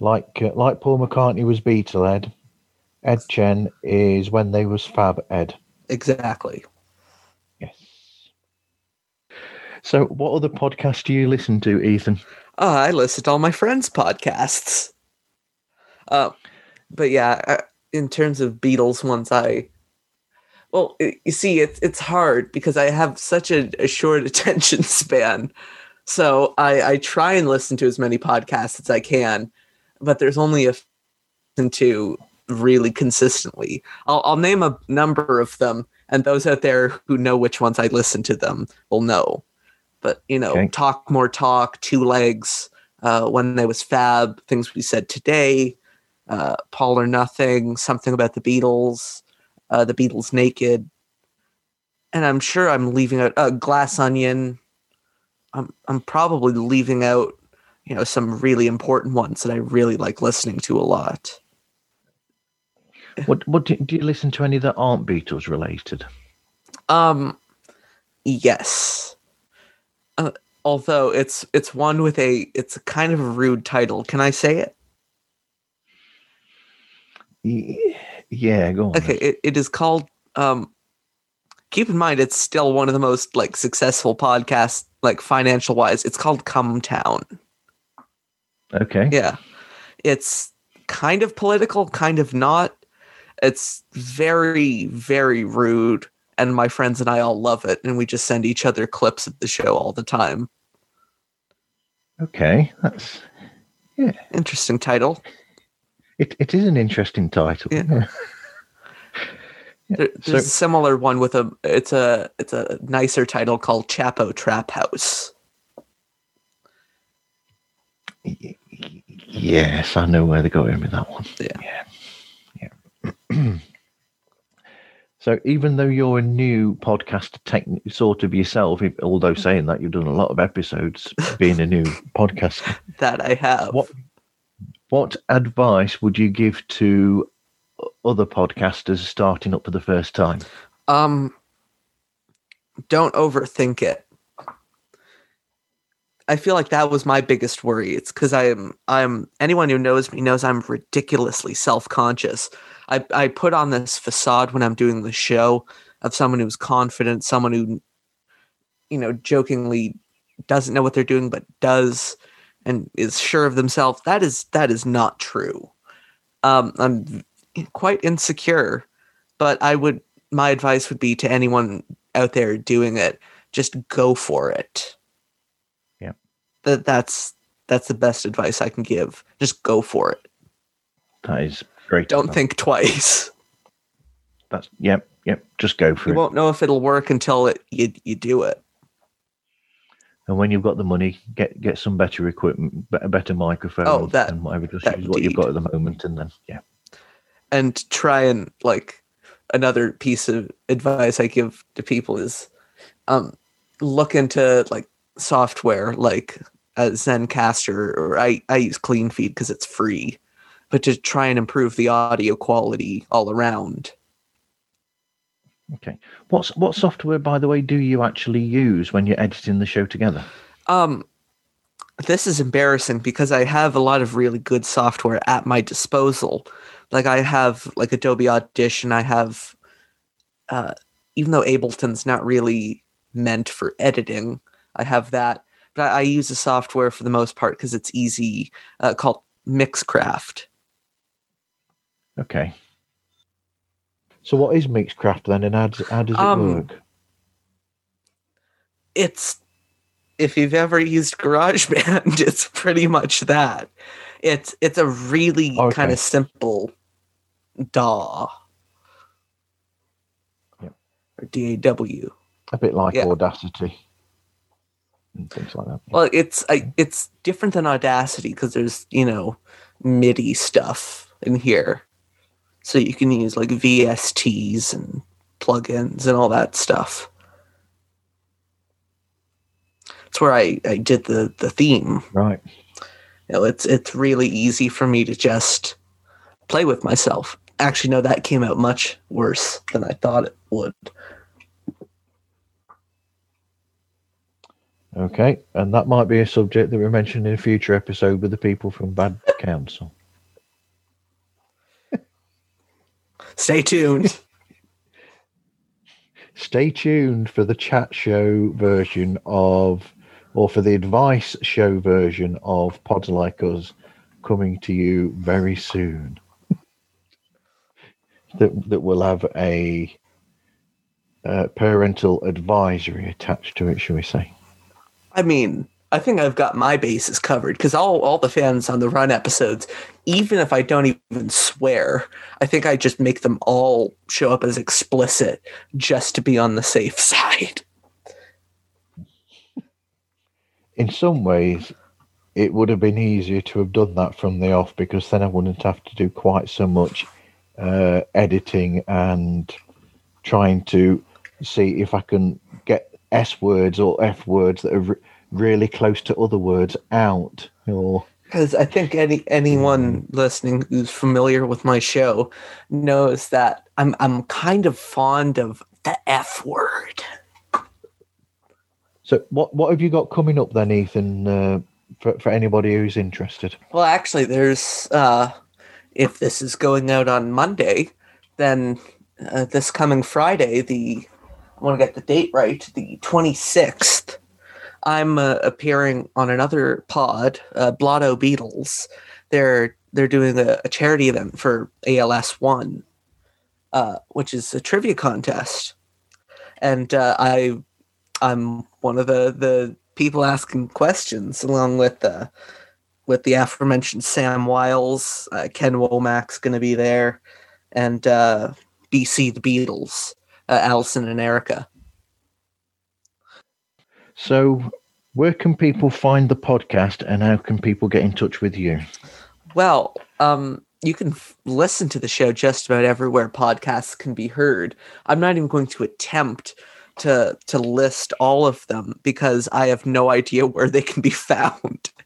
Like uh, like Paul McCartney was Beatle Ed, Ed Chen is when they was Fab Ed. Exactly. Yes. So, what other podcast do you listen to, Ethan? Oh, I listen to all my friends' podcasts. Uh, but yeah, uh, in terms of Beatles once I Well, you see, it's it's hard because I have such a, a short [LAUGHS] attention span. So I, I try and listen to as many podcasts as I can, but there's only a listen to really consistently. I'll, I'll name a number of them, and those out there who know which ones I listen to them will know. But you know, Okay. talk more talk, two legs. Uh, when there was Fab, things we said today, uh, Paul or Nothing, something about the Beatles, uh, the Beatles naked, and I'm sure I'm leaving out uh, Glass Onion. I'm I'm probably leaving out you know some really important ones that I really like listening to a lot. What what do, do you listen to any that aren't Beatles related? Um, yes. Uh, although it's it's one with a it's a kind of a rude title. Can I say it? Yeah, go on. Okay, it, it is called. Um, keep in mind, it's still one of the most like successful podcasts, like financial wise. It's called Cum Town. Okay. Yeah, it's kind of political, kind of not. It's very very rude, and my friends and I all love it, and we just send each other clips of the show all the time. Okay. That's yeah. Interesting title. it. It is an interesting title. Yeah. Yeah. Yeah, [LAUGHS] There, so- there's a similar one with a it's a it's a nicer title called Chapo Trap House. Yes, I know where they got going with that one. Yeah. Yeah. Yeah. [CLEARS THROAT] so even though you're a new podcast tech sort of yourself, if, although saying that you've done a lot of episodes being a new [LAUGHS] podcaster, That I have. What- what advice would you give to other podcasters starting up for the first time? Um, don't overthink it. I feel like that was my biggest worry. It's because I'm I'm anyone who knows me knows I'm ridiculously self conscious. I I put on this facade when I'm doing the show of someone who's confident, someone who, you know, jokingly doesn't know what they're doing but does and is sure of themselves. That is that is not true. Um, I'm quite insecure, but I would my advice would be to anyone out there doing it just go for it. That that's that's the best advice i can give just go for it That is great. don't advice. think twice that's yep, yep. Just go for you it. You won't know if it'll work until it you, you do it And when you've got the money, get get some better equipment, a better microphone, Oh, that- and whatever. Just use what you've got at the moment, and then yeah, and try and like another piece of advice i give to people is um look into like software like uh, Zencastr or i i use clean feed because it's free but to try and improve the audio quality all around okay. What's what software, by the way, do you actually use when you're editing the show together? Um, this is embarrassing because I have a lot of really good software at my disposal. Like I have like Adobe Audition. I have, uh, even though Ableton's not really meant for editing, I have that. But I, I use a software for the most part because it's easy, uh, called Mixcraft. Okay. So what is Mixcraft then, and how does, how does it Um, work? It's if you've ever used GarageBand, [LAUGHS] it's pretty much that. It's it's a really Okay. kind of simple DAW. Yep. Or DAW. A bit like yeah. Audacity and things like that. Well, it's I, it's different than Audacity because there's you know MIDI stuff in here, so you can use like VSTs and plugins and all that stuff. That's where I I did the the theme. Right. You know, it's it's really easy for me to just play with myself. Actually, no, that came out much worse than I thought it would. Okay, and that might be a subject that we mention in a future episode with the people from Bad [LAUGHS] Council. Stay tuned. [LAUGHS] Stay tuned for the chat show version of, or for the advice show version of Pods Like Us coming to you very soon. [LAUGHS] that that will have a uh, parental advisory attached to it, shall we say? I mean, I think I've got my bases covered because all all the fans on the run episodes, even if I don't even swear, I think I just make them all show up as explicit just to be on the safe [LAUGHS] side. In some ways, it would have been easier to have done that from the off because then I wouldn't have to do quite so much uh, editing and trying to see if I can get S words or F words that are re- really close to other words out. Or because I think any anyone listening who's familiar with my show knows that I'm I'm kind of fond of the F word. so, what what have you got coming up then, Ethan? Uh, for for anybody who's interested. Well, actually, there's uh, if this is going out on Monday, then uh, this coming Friday, the I want to get the date right, the 26th. I'm uh, appearing on another pod, uh, Blotto Beatles. They're they're doing a, a charity event for ALS One, uh, which is a trivia contest, and uh, I I'm one of the the people asking questions along with uh, with the aforementioned Sam Wiles, uh, Ken Womack's going to be there, and uh, BC the Beatles, uh, Allison and Erica. So, where can people find the podcast, and how can people get in touch with you? Well, um, you can f- listen to the show just about everywhere podcasts can be heard. I'm not even going to attempt to to list all of them because I have no idea [LAUGHS] where they can be found. [LAUGHS]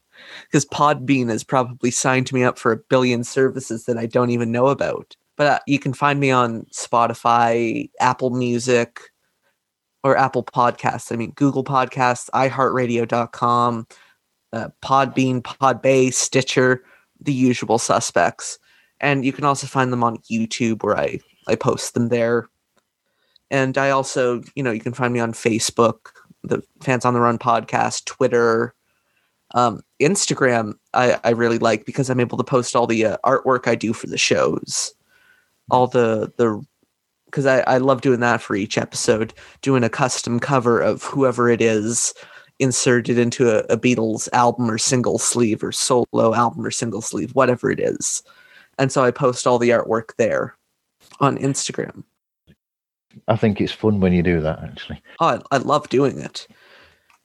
Because Podbean has probably signed me up for a billion services that I don't even know about. But uh, you can find me on Spotify, Apple Music, or Apple Podcasts. I mean, Google Podcasts, iHeartRadio.com, uh, Podbean, Podbay, Stitcher, the usual suspects. And you can also find them on YouTube where I, I post them there. And I also, you know, you can find me on Facebook, the Fans on the Run podcast, Twitter, um, Instagram. I, I really like because I'm able to post all the uh, artwork I do for the shows, all the the because I, I love doing that for each episode, doing a custom cover of whoever it is inserted into a, a Beatles album or single sleeve or solo album or single sleeve, whatever it is. And so I post all the artwork there on Instagram. I think it's fun when you do that. Actually, Oh, I, I love doing it.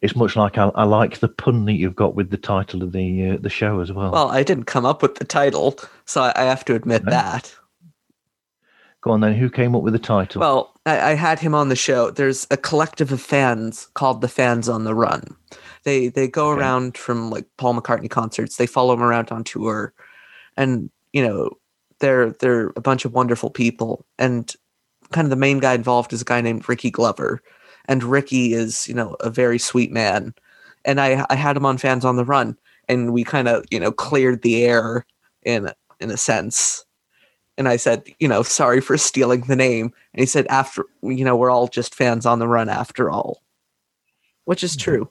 it's much like I, I like the pun that you've got with the title of the uh, the show as well. Well, I didn't come up with the title, so I, I have to admit No. that. Go on then. Who came up with the title? Well, I, I had him on the show. There's a collective of fans called the Fans on the Run. They they go Okay. around from like Paul McCartney concerts. They follow him around on tour, and you know they're they're a bunch of wonderful people. And kind of the main guy involved is a guy named Ricky Glover, and Ricky is you know a very sweet man. And I I had him on Fans on the Run, and we kind of you know cleared the air in in a sense and I said, you know, sorry for stealing the name. And he said, after, you know, we're all just fans on the run after all, which is mm-hmm. true.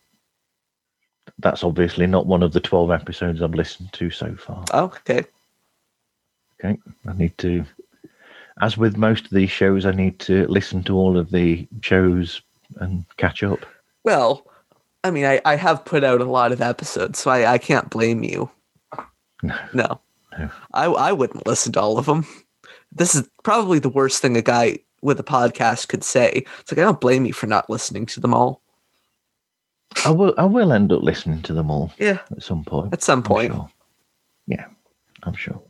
That's obviously not one of the twelve episodes I've listened to so far. Okay. Okay, I need to, as with most of these shows, I need to listen to all of the shows and catch up. Well, I mean, I, I have put out a lot of episodes, so I, I can't blame you. [LAUGHS] No. No. I, I wouldn't listen to all of them. This is probably the worst thing a guy with a podcast could say. It's like, I don't blame you for not listening to them all. I will. I will end up listening to them all Yeah, at some point. at some I'm point. sure. Yeah, I'm sure.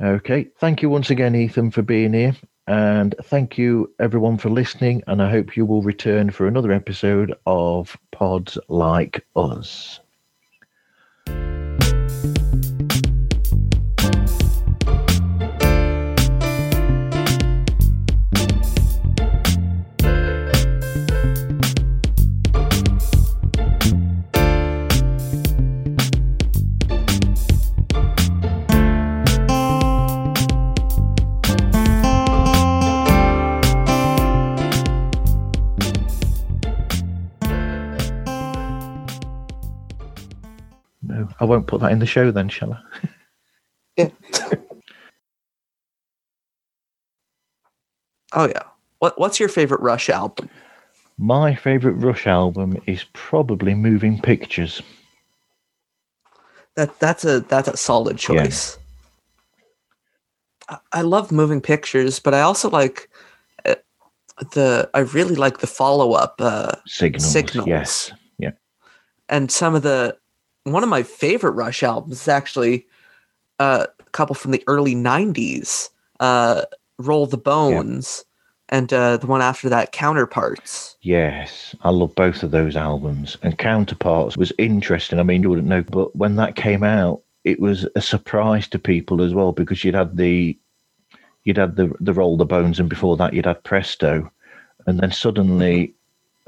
Okay. Thank you once again, Ethan, for being here. And thank you, everyone, for listening. And I hope you will return for another episode of Pods Like Us. Won't put that in the show then, shall I? [LAUGHS] Yeah. oh, yeah. What What's your favorite Rush album? My favorite Rush album is probably Moving Pictures. That that's a that's a solid choice. I, I love moving pictures, but I also like uh, the. I really like the follow up. Uh, Signals. Signals. Yes. Yeah. and some of the one of my favorite Rush albums is actually uh, a couple from the early '90s, uh, "Roll the Bones," and uh, the one after that, "Counterparts." Yes, I love both of those albums. And Counterparts was interesting. I mean, you wouldn't know, but when that came out, it was a surprise to people as well because you'd had the you'd had the the Roll the Bones, and before that you'd had Presto, and then suddenly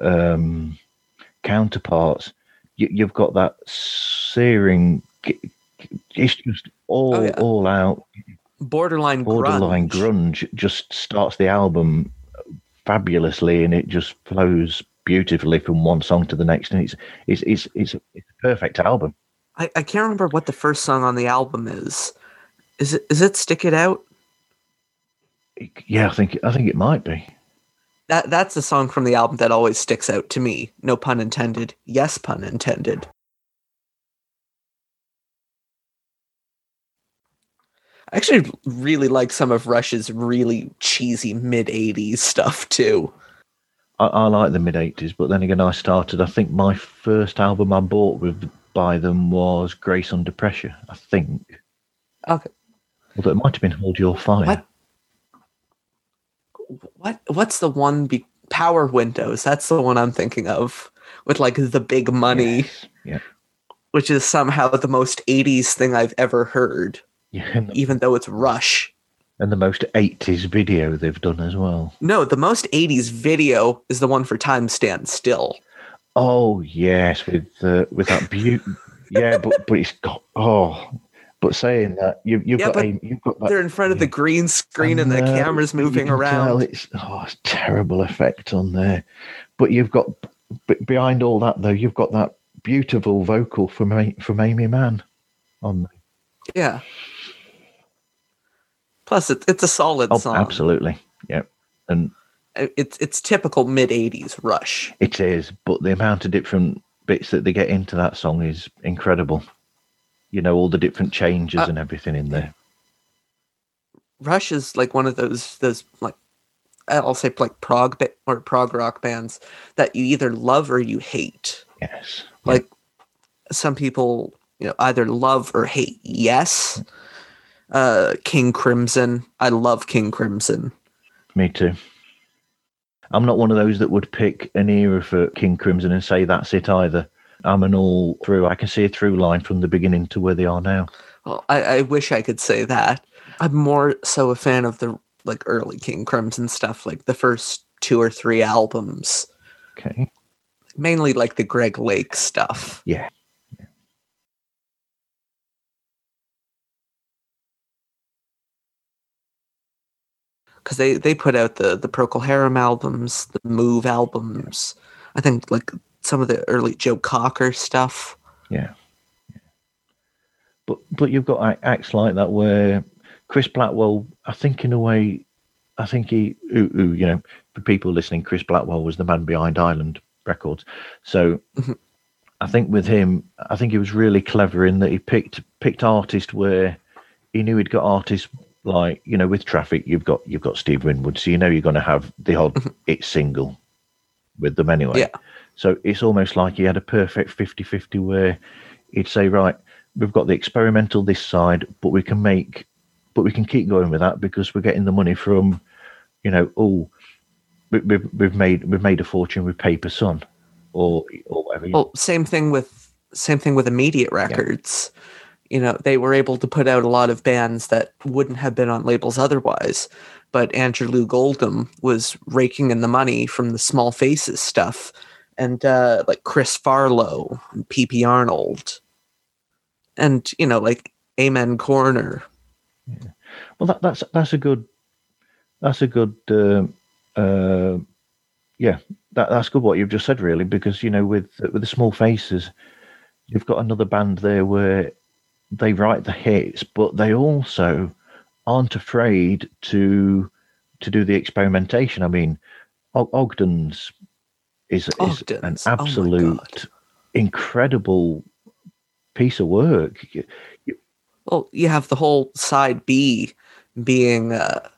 um, Counterparts, you, you've got that searing. It's just all Oh, yeah. all out Borderline, borderline grunge. grunge just starts the album fabulously and it just flows beautifully from one song to the next and it's it's it's it's, it's a perfect album I, I can't remember what the first song on the album is. Is it is it "Stick It Out"? yeah i think i think it might be That that's a song from the album that always sticks out to me. No pun intended. Yes, pun intended. I actually really like some of Rush's really cheesy mid '80s stuff too. I, I like the mid 80s but then again i started i think my first album i bought with by them was grace under pressure i think Okay, although it might have been hold your fire What? What what's the one? Be- Power Windows. That's the one I'm thinking of with like the big money, Yes. yeah which is somehow the most '80s thing I've ever heard, yeah even though it's Rush. and the most 80s video they've done as well No, the most 80s video is the one for Time Stand Still. Oh yes, with uh, with that beauty. yeah, but but it's got oh. But saying that you you've Yeah, got but a, you've got that. They're in front of the green screen and the And, uh, camera's moving can tell around. It's oh, it's terrible effect on there. But you've got behind all that though, you've got that beautiful vocal from from Aimee Mann on there. Yeah. Plus, it's it's a solid Oh, song. absolutely, yeah. And It's it's typical mid 80s Rush. it is, but the amount of different bits that they get into that song is incredible. You know, all the different changes Uh, and everything in there. Rush is like one of those those like I'll say like prog ba- or prog rock bands that you either love or you hate. Yes. Like some people, you know, either love or hate. Yes. Uh King Crimson. I love King Crimson. Me too. I'm not one of those that would pick an era for King Crimson and say that's it either. I'm an all through. I can see a through line from the beginning to where they are now. Well, I, I wish I could say that. I'm more so a fan of the like early King Crimson stuff, like the first two or three albums. Okay. Mainly like the Greg Lake stuff. Yeah. Because they, they put out the the Procol Harum albums, the Move albums. I think like some of the early Joe Cocker stuff. Yeah. But but you've got acts like that where Chris Blackwell. I think in a way, I think he. Who, who, you know, for people listening, Chris Blackwell was the man behind Island Records. So. Mhm. I think with him, I think he was really clever in that he picked picked artists where he knew he'd got artists like you know with Traffic, you've got you've got Steve Winwood, so you know you're going to have the odd it single with them anyway. Yeah. So it's almost like he had a perfect 50-50 where he'd say, right, we've got the experimental this side, but we can make, but we can keep going with that because we're getting the money from, you know, oh, we, we've we've made we've made a fortune with Paper Sun, or or whatever. Well, same thing with same thing with Immediate Records. You know, they were able to put out a lot of bands that wouldn't have been on labels otherwise. But Andrew Loog Oldham was raking in the money from the Small Faces stuff, and uh, like Chris Farlowe P.P. Arnold, and you know, like Amen Corner. Well, that, that's that's a good, that's a good, um uh, yeah, that that's good what you've just said really because you know with with the small faces, you've got another band there where they write the hits, but they also aren't afraid to to do the experimentation. I mean, Og- Ogden's is, is an oh absolute incredible piece of work. You- Well, you have the whole side B being, uh,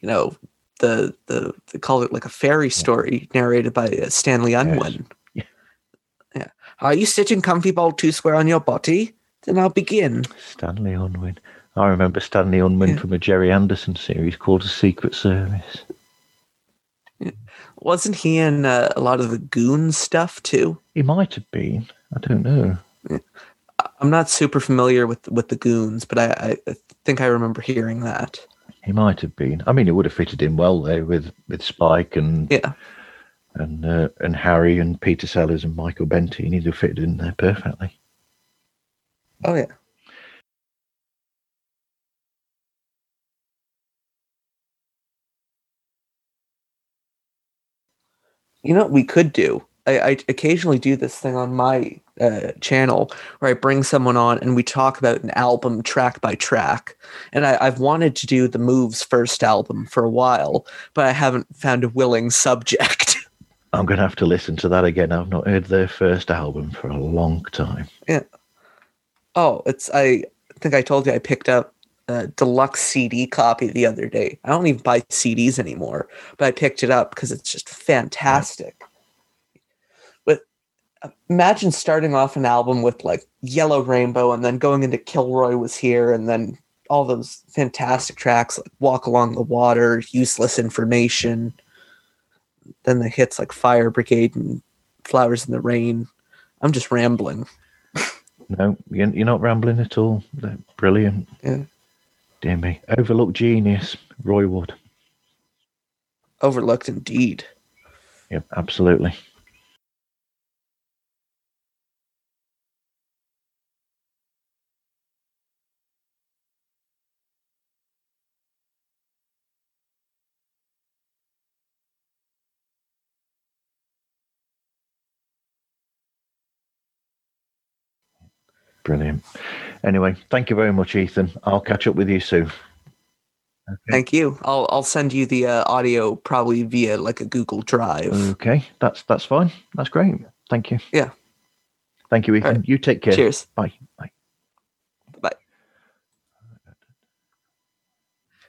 you know, the the they call it like a fairy story narrated by uh, Stanley Unwin. Yeah. Yeah. Are you sitting comfy, ball two square on your body? Then I'll begin. Stanley Unwin. I remember Stanley Unwin Yeah. from a Gerry Anderson series called The Secret Service. Wasn't he in uh, a lot of the Goon stuff too? He might have been. I don't know. I'm not super familiar with with the Goons, but I, I think I remember hearing that. He might have been. I mean, it would have fitted in well there with, with Spike and Yeah. and uh, and Harry and Peter Sellers and Michael Bentine. He'd have fitted in there perfectly. Oh yeah. You know what we could do? I, I occasionally do this thing on my uh, channel where I bring someone on and we talk about an album track by track. And I, I've wanted to do the Moves first album for a while, but I haven't found a willing subject. [LAUGHS] I'm going to have to listen to that again. I've not heard their first album for a long time. Yeah. Oh, it's I think I told you I picked up a deluxe CD copy the other day. I don't even buy CDs anymore, but I picked it up because it's just fantastic. But uh, imagine starting off an album with like Yellow Rainbow and then going into Kilroy was here and then all those fantastic tracks like Walk Along the Water, Useless Information, then the hits like Fire Brigade and Flowers in the Rain. I'm just rambling. No, you're you're not rambling at all. They're brilliant. Yeah. Dear me. Overlooked genius, Roy Wood. Overlooked indeed. Yep, absolutely. Brilliant. Anyway, thank you very much, Ethan. I'll catch up with you soon. Thank you. I'll I'll send you the uh, audio probably via like a Google Drive. Okay, that's that's fine. That's great. Thank you. Yeah. Thank you, Ethan. right. You take care. Cheers. Bye. Bye. Bye.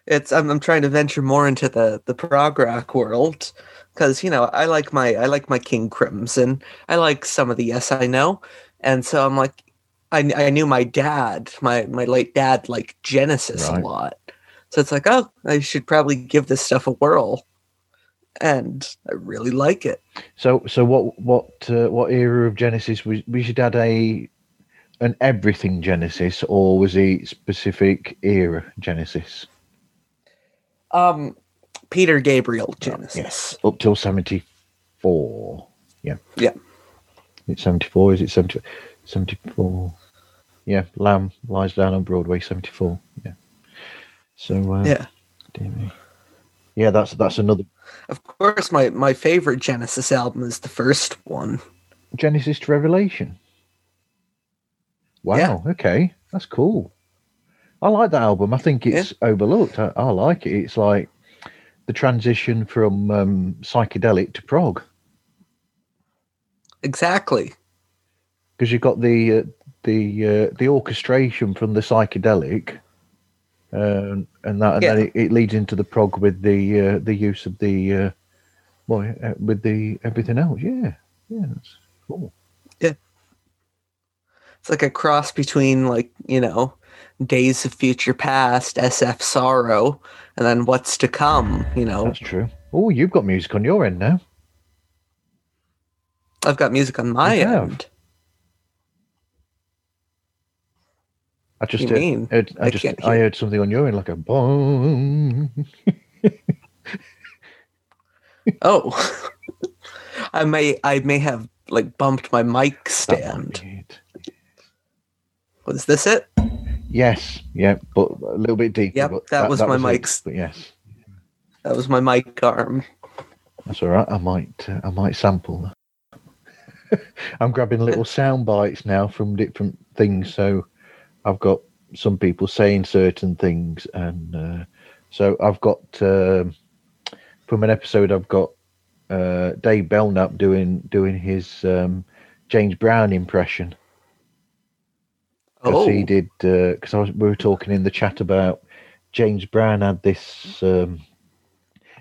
It's I'm I'm trying to venture more into the the prog rock world because you know I like my I like my King Crimson. I like some of the Yes I Know, and so I'm like I I knew my dad my my late dad liked Genesis Right. a lot, so it's like oh I should probably give this stuff a whirl, and I really like it. So, so what, what, uh, what era of Genesis was? Was your dad a an everything Genesis, or was he specific era Genesis? Um, Peter Gabriel Genesis. Yes, Up till seventy four. Yeah. Yeah. It's seventy four. Is it 70, 74? Yeah. Lamb lies down on Broadway. Seventy four. Yeah. So. Uh, Yeah. dear me. Yeah, that's that's another Of course, my, my favorite Genesis album is the first one. Genesis to Revelation. Wow. Okay, that's cool. I like that album. I think it's overlooked. I, I like it. It's like the transition from um, psychedelic to prog Exactly. Because you've got the uh, the uh, the orchestration from the psychedelic, um, and that and then it, it leads into the prog with the uh, the use of the uh, well uh, with the everything else. Yeah, yeah, that's cool. Yeah, it's like a cross between, like, you know, Days of Future Passed, SF Sorrow, and then What's to Come. You know, That's true. Oh, you've got music on your end now. I've got music on my end. I just you mean? heard- I I just I heard something on your end like a boom. Oh. [LAUGHS] I may I may have like bumped my mic stand. Was this it? Yes, yeah, but a little bit deeper. Yep, but that was my it. mic's- But yes, That was my mic arm. that's all right. I might uh, I might sample. [LAUGHS] I'm grabbing little [LAUGHS] sound bites now from different things. So I've got some people saying certain things, and uh, So I've got um from an episode I've got uh, Dave Belknap doing doing his um, James Brown impression. Because Oh, he did because I we were talking in the chat about James Brown had this um,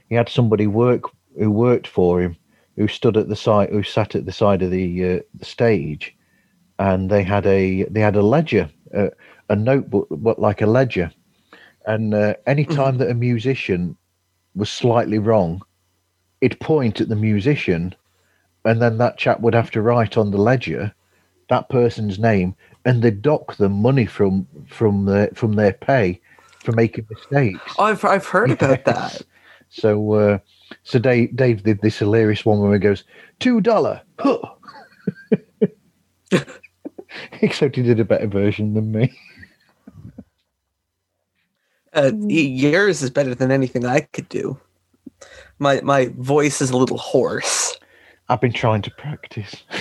he had somebody work who worked for him who stood at the side who sat at the side of the uh, the stage and they had a they had a ledger a notebook but like a ledger and uh, any time that a musician was slightly wrong it'd point at the musician and then that chap would have to write on the ledger that person's name and they dock them money from from their from their pay for making mistakes Oh, I've I've heard about [LAUGHS] that. so uh so dave dave did this hilarious one where he goes two dollar huh. [LAUGHS] [LAUGHS] [LAUGHS] except he did a better version than me Uh, yours is better than anything I could do. My my voice is a little hoarse. i've been trying to practice [LAUGHS]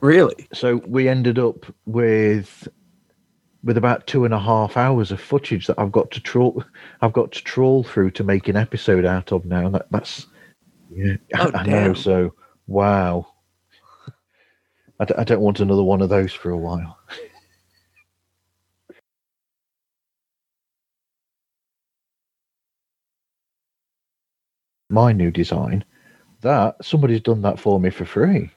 Really? so we ended up with with about two and a half hours of footage that I've got to trawl I've got to trawl through to make an episode out of now. That that's yeah, [LAUGHS] Oh, I, know. So wow, I, d- I don't want another one of those for a while. My new design, that somebody's done that for me for free.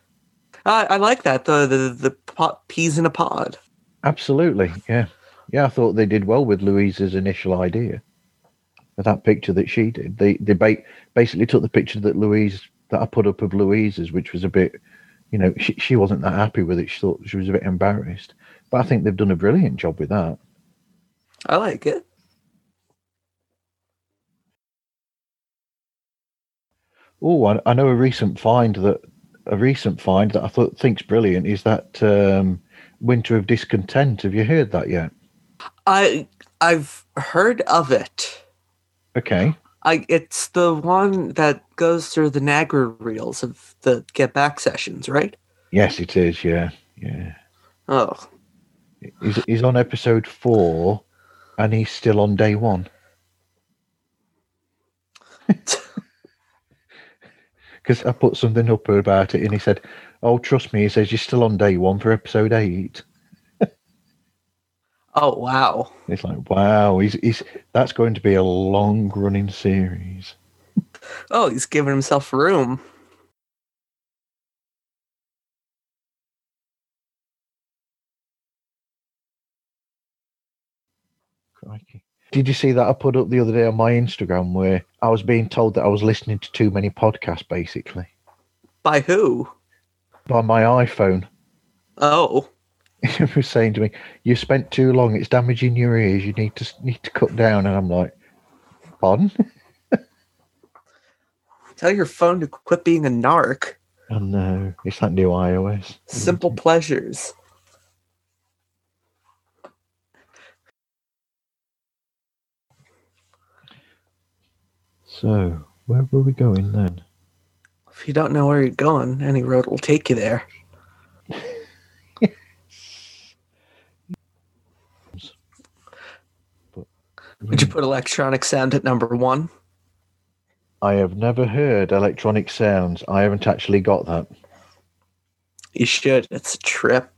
I, I like that. The the the pot, peas in a pod. Absolutely, yeah, yeah. I thought they did well with Louise's initial idea. That picture that she did, they they ba- basically took the picture that Louise that I put up of Louise's, which was a bit, you know, she she wasn't that happy with it. She thought she was a bit embarrassed. But I think they've done a brilliant job with that. I like it. Oh, I, I know a recent find that a recent find that I thought thinks brilliant is that um, Winter of Discontent. Have you heard that yet? I I've heard of it. Okay. I it's the one that goes through the Nagra reels of the Get Back sessions, right? Yes, it is. Yeah, yeah. Oh, He's, he's on episode four, and he's still on day one. [LAUGHS] [LAUGHS] Because I put something up about it, and he said, "Oh, trust me," he says, "You're still on day one for episode eight. Oh wow. It's like, wow, he's he's that's going to be a long running series. Oh, he's giving himself room. Crikey. Did you see that I put up the other day on my Instagram where I was being told that I was listening to too many podcasts, basically By who? by my iPhone. Oh, [LAUGHS] Was saying to me, "You spent too long. It's damaging your ears. You need to need to cut down." And I'm like, "Pardon?" [LAUGHS] tell your phone to quit being a narc. Oh no, it's that new iOS. Simple [LAUGHS] pleasures. So, where were we going then? If you don't know where you're going, any road will take you there. Would you put electronic sound at number one? I have never heard electronic sounds. I haven't actually got that. You should. It's a trip.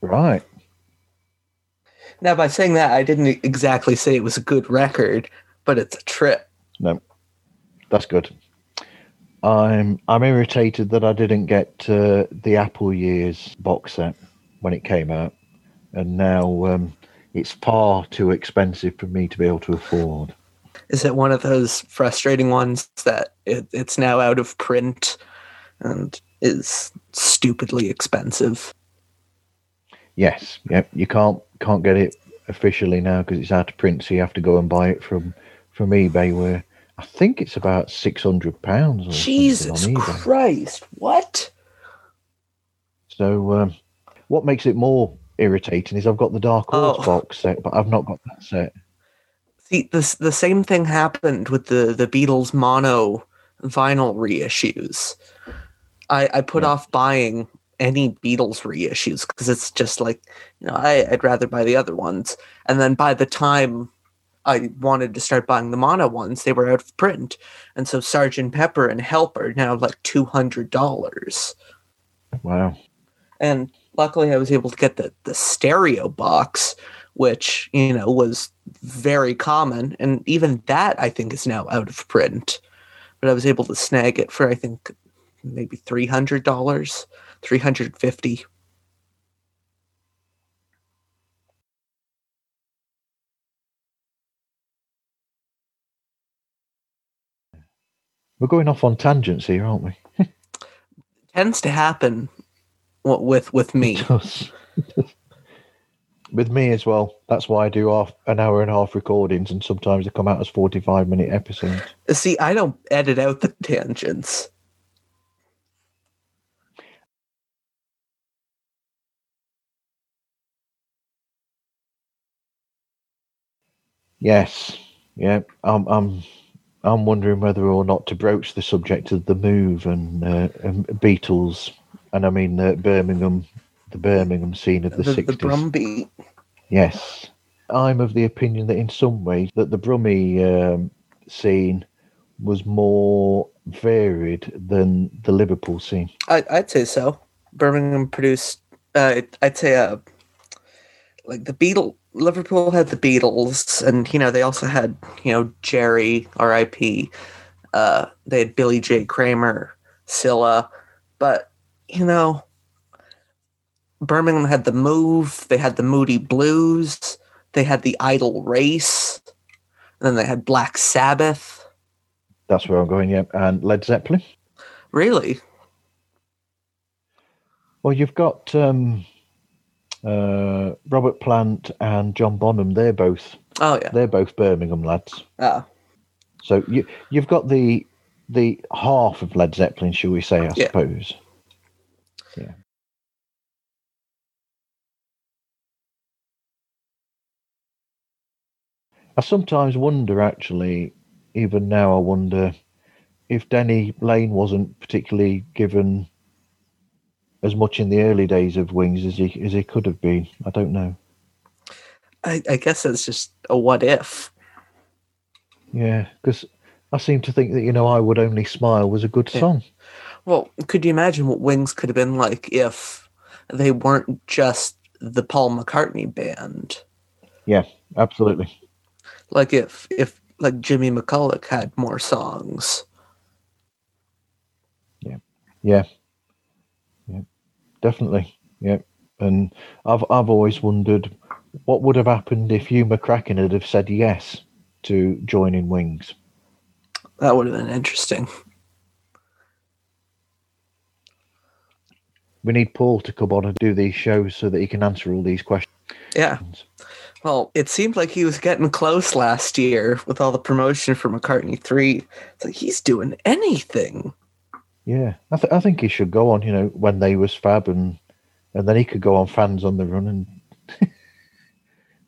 Right. Now, by saying that, I didn't exactly say it was a good record, but it's a trip. No, that's good. I'm I'm irritated that I didn't get uh, the Apple Years box set when it came out, and now um, it's far too expensive for me to be able to afford. Is it one of those frustrating ones that it, it's now out of print and is stupidly expensive? Yes, yep. You can't can't get it officially now because it's out of print, so you have to go and buy it from from eBay. Where I think it's about six hundred pounds Jesus. Christ! What? So, um, what makes it more irritating is I've got the Dark Horse Oh. box set, but I've not got that set. See, this the same thing happened with the the Beatles mono vinyl reissues. I, I put Yeah. off buying any Beatles reissues because it's just like, you know, I, I'd rather buy the other ones. And then by the time I wanted to start buying the mono ones, they were out of print. And so Sergeant Pepper and Help are now like $200. Wow. And luckily I was able to get the, the stereo box, which, you know, was very common. And even that I think is now out of print. But I was able to snag it for I think maybe $300, 350 We're going off on tangents here, aren't we? [LAUGHS] tends to happen with with me. With me as well. That's why I do half an hour and a half recordings, and sometimes they come out as forty-five minute episodes. See, I don't edit out the tangents. Yes, yeah. I'm, I'm, I'm wondering whether or not to broach the subject of the move and, uh, and Beatles, and I mean uh, Birmingham, the Birmingham scene of the The, the sixties. Brumbeat. Yes, I'm of the opinion that in some ways that the Brummy um, scene was more varied than the Liverpool scene. I, I'd say so. Birmingham produced. Uh, I'd say uh, like the Beatles. Liverpool had the Beatles, and you know they also had you know Gerry, R.I.P. Uh, they had Billy J. Kramer, Cilla, but you know Birmingham had the Move. They had the Moody Blues. They had the Idle Race. And then they had Black Sabbath. That's where I'm going. Yeah, and Led Zeppelin. Really? Well, you've got um, uh, Robert Plant and John Bonham. They're both Oh yeah. they're both Birmingham lads. Ah, So you you've got the the half of Led Zeppelin, shall we say? I Yeah. suppose. Yeah. I sometimes wonder, actually, even now, I wonder if Denny Laine wasn't particularly given as much in the early days of Wings as he as he could have been. I don't know. I, I guess that's just a what if. Yeah, because I seem to think that you know, I would only smile was a good Yeah. song. Well, could you imagine what Wings could have been like if they weren't just the Paul McCartney band? Yeah, absolutely. Like if if like Jimmy McCulloch had more songs. Yeah. Yeah. Yeah. Definitely. Yeah. And I've I've always wondered what would have happened if Hugh McCracken had have said yes to joining Wings. That would have been interesting. We need Paul to come on and do these shows so that he can answer all these questions. Yeah. Well, it seemed like he was getting close last year with all the promotion for McCartney 3. It's like he's doing anything. Yeah, I, th- I think he should go on. You know, when they was fab, and and then he could go on fans on the run, and [LAUGHS]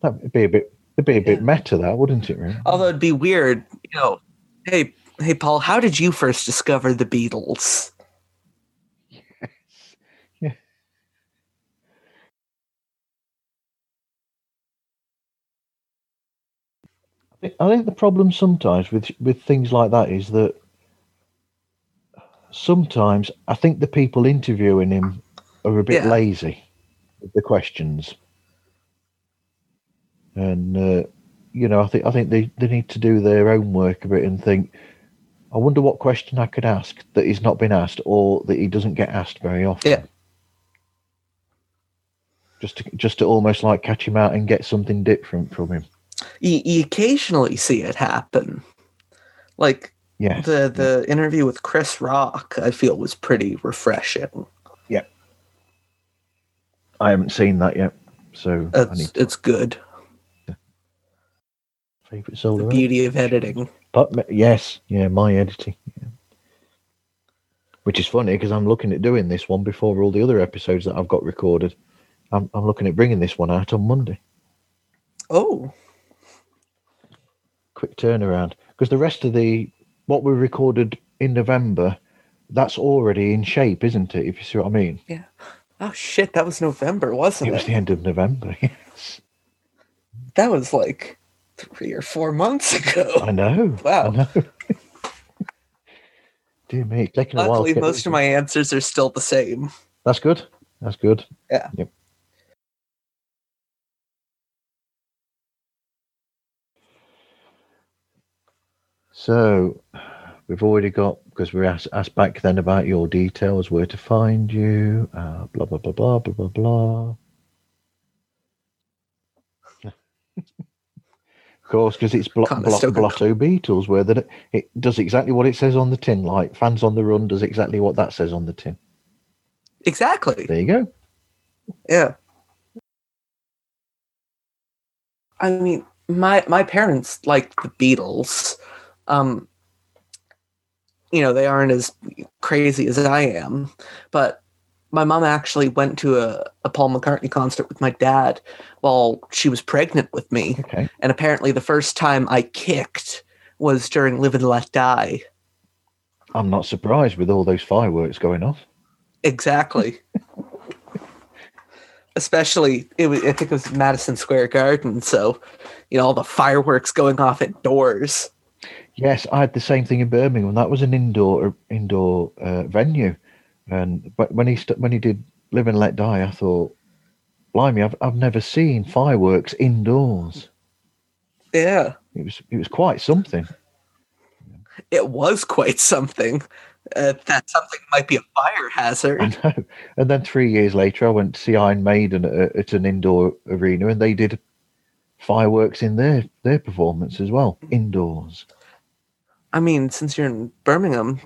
that'd be a bit, it'd be a bit meta, that wouldn't it? Really? Although it'd be weird, you know. Hey, hey, Paul, how did you first discover the Beatles? I think- the problem sometimes with with things like that is that sometimes I think the people interviewing him are a bit Yeah. lazy with the questions, and uh, you know I think I think they, they need to do their own work a bit and think. I wonder what question I could ask that he's not been asked, or that he doesn't get asked very often. Yeah. Just to just to almost like catch him out and get something different from him. You, you occasionally see it happen. Like Yeah. the the interview with Chris Rock, I feel was pretty refreshing. Yeah, I haven't seen that yet, so I It's need to it's good. favorite The solo. beauty of editing. But yes, yeah, my editing. Yeah. Which is funny because I'm looking at doing this one before all the other episodes that I've got recorded. I'm, I'm looking at bringing this one out on Monday. Oh, Quick turnaround because the rest of the what we recorded in November that's already in shape, isn't it? If you see what I mean. Yeah. Oh shit, that was November, wasn't It it? was the end of November. [LAUGHS] Yes. That was like three or four months ago. I know. Wow. I know. [LAUGHS] Dear me, taking a while. Luckily, most of my answers are still the same. That's good. That's good. Yeah. Yep. So we've already got because we asked, asked back then about your details, where to find you, uh, blah blah blah blah blah blah blah. [LAUGHS] of course, because it's blo- blo- Conestoga. Blotto Beatles, where that it, it does exactly what it says on the tin. Like fans on the run does exactly what that says on the tin. Exactly. There you go. Yeah. I mean, my my parents like the Beatles. Um you know, they aren't as crazy as I am, but my mom actually went to a, a Paul McCartney concert with my dad while she was pregnant with me. Okay. And apparently the first time I kicked was during Live and Let Die. I'm not surprised with all those fireworks going off. Exactly. Especially, it was, I think it was Madison Square Garden, so you know all the fireworks going off indoors. Yes, I had the same thing in Birmingham. That was an indoor indoor uh, venue, and but when he st- when he did Live and Let Die, I thought, blimey, I've I've never seen fireworks indoors. Yeah, It was it was quite something. it was quite something. Uh, that something might be a fire hazard. I know. And then three years later, I went to see Iron Maiden at, at an indoor arena, and they did fireworks in their their performance as well, indoors. I mean, since you're in Birmingham,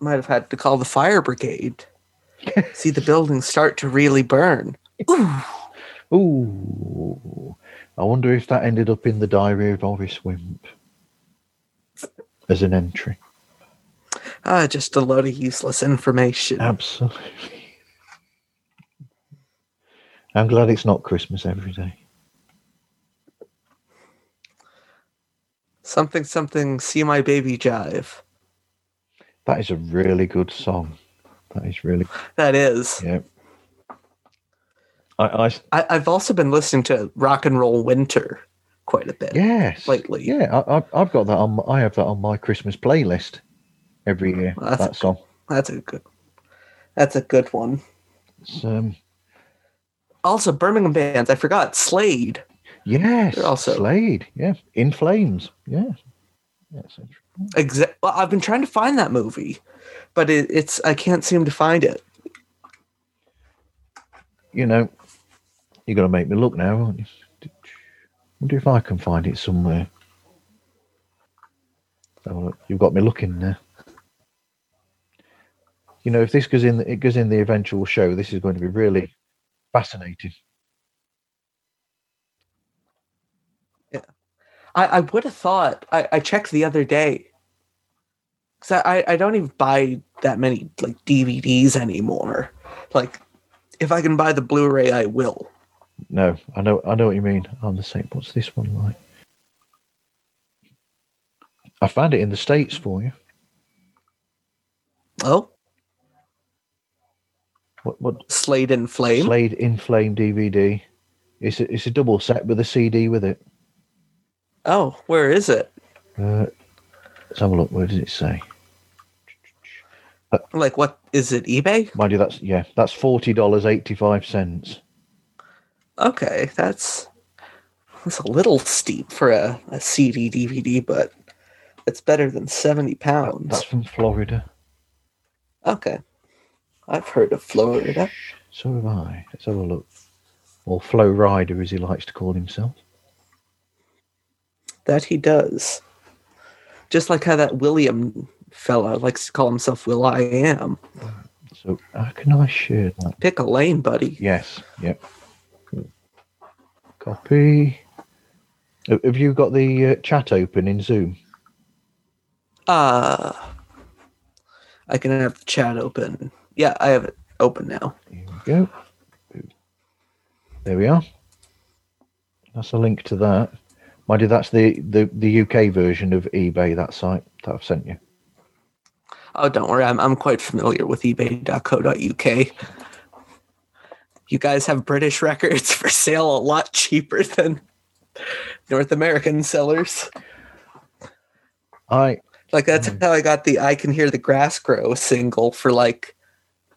might have had to call the fire brigade. [LAUGHS] See the building start to really burn. Ooh, Ooh, I wonder if that ended up in the diary of Horace Wimp as an entry. ah, just a load of useless information. Absolutely. I'm glad it's not Christmas every day. Something, something. See my baby jive. That is a really good song. That is really [LAUGHS] That is. yeah. I, I I've also been listening to Rock and Roll Winter quite a bit. yes Lately. Yeah, I, I've got that on. I have that on my Christmas playlist every year. Well, that's- that song. That's a good. That's a good one. Um, Also, Birmingham bands. I forgot Slade. Yes, also- Slade. Yeah, In Flames. Yeah. Yes, Exa- well, I've been trying to find that movie, but it, it's I can't seem to find it. you know, you're going to make me look now, aren't you? wonder if I can find it somewhere. Oh, look, you've got me looking there. You know, if this goes in, it goes in the eventual show. This is going to be really fascinating. I, I would have thought. I, I checked the other day because I, I don't even buy that many like DVDs anymore. Like, if I can buy the Blu-ray, I will. No, I know, I know what you mean. I'm the same. What's this one like? I found it in the states for you. Oh, What? What? Slade and Flame. Slade in Flame DVD. It's a, it's a double set with a CD with it. Oh, where is it? Uh, let's have a look. Where does it say? Like, what is it? eBay? Mind you, that's yeah, that's forty dollars eighty five cents. Okay, that's that's a little steep for a, a CD DVD, but it's better than seventy pounds. That's from Florida. Okay, I've heard of Florida. So have I. Let's have a look. Or Flo Rida, as he likes to call himself. That he does. Just like how that William fella likes to call himself Will I Am. So how can I share that? Pick a lane, buddy. Yes. Yep. Copy. Have you got the uh, chat open in Zoom? Uh I can have the chat open. Yeah, I have it open now. Here we go. There we are. That's a link to that. Mind you, that's the, the, the UK version of eBay, that site that I've sent you. Oh, don't worry. I'm I'm quite familiar with eBay.co.uk. You guys have British records for sale a lot cheaper than North American sellers. I Like that's Mhm. how I got the "I Can Hear the Grass Grow" single for like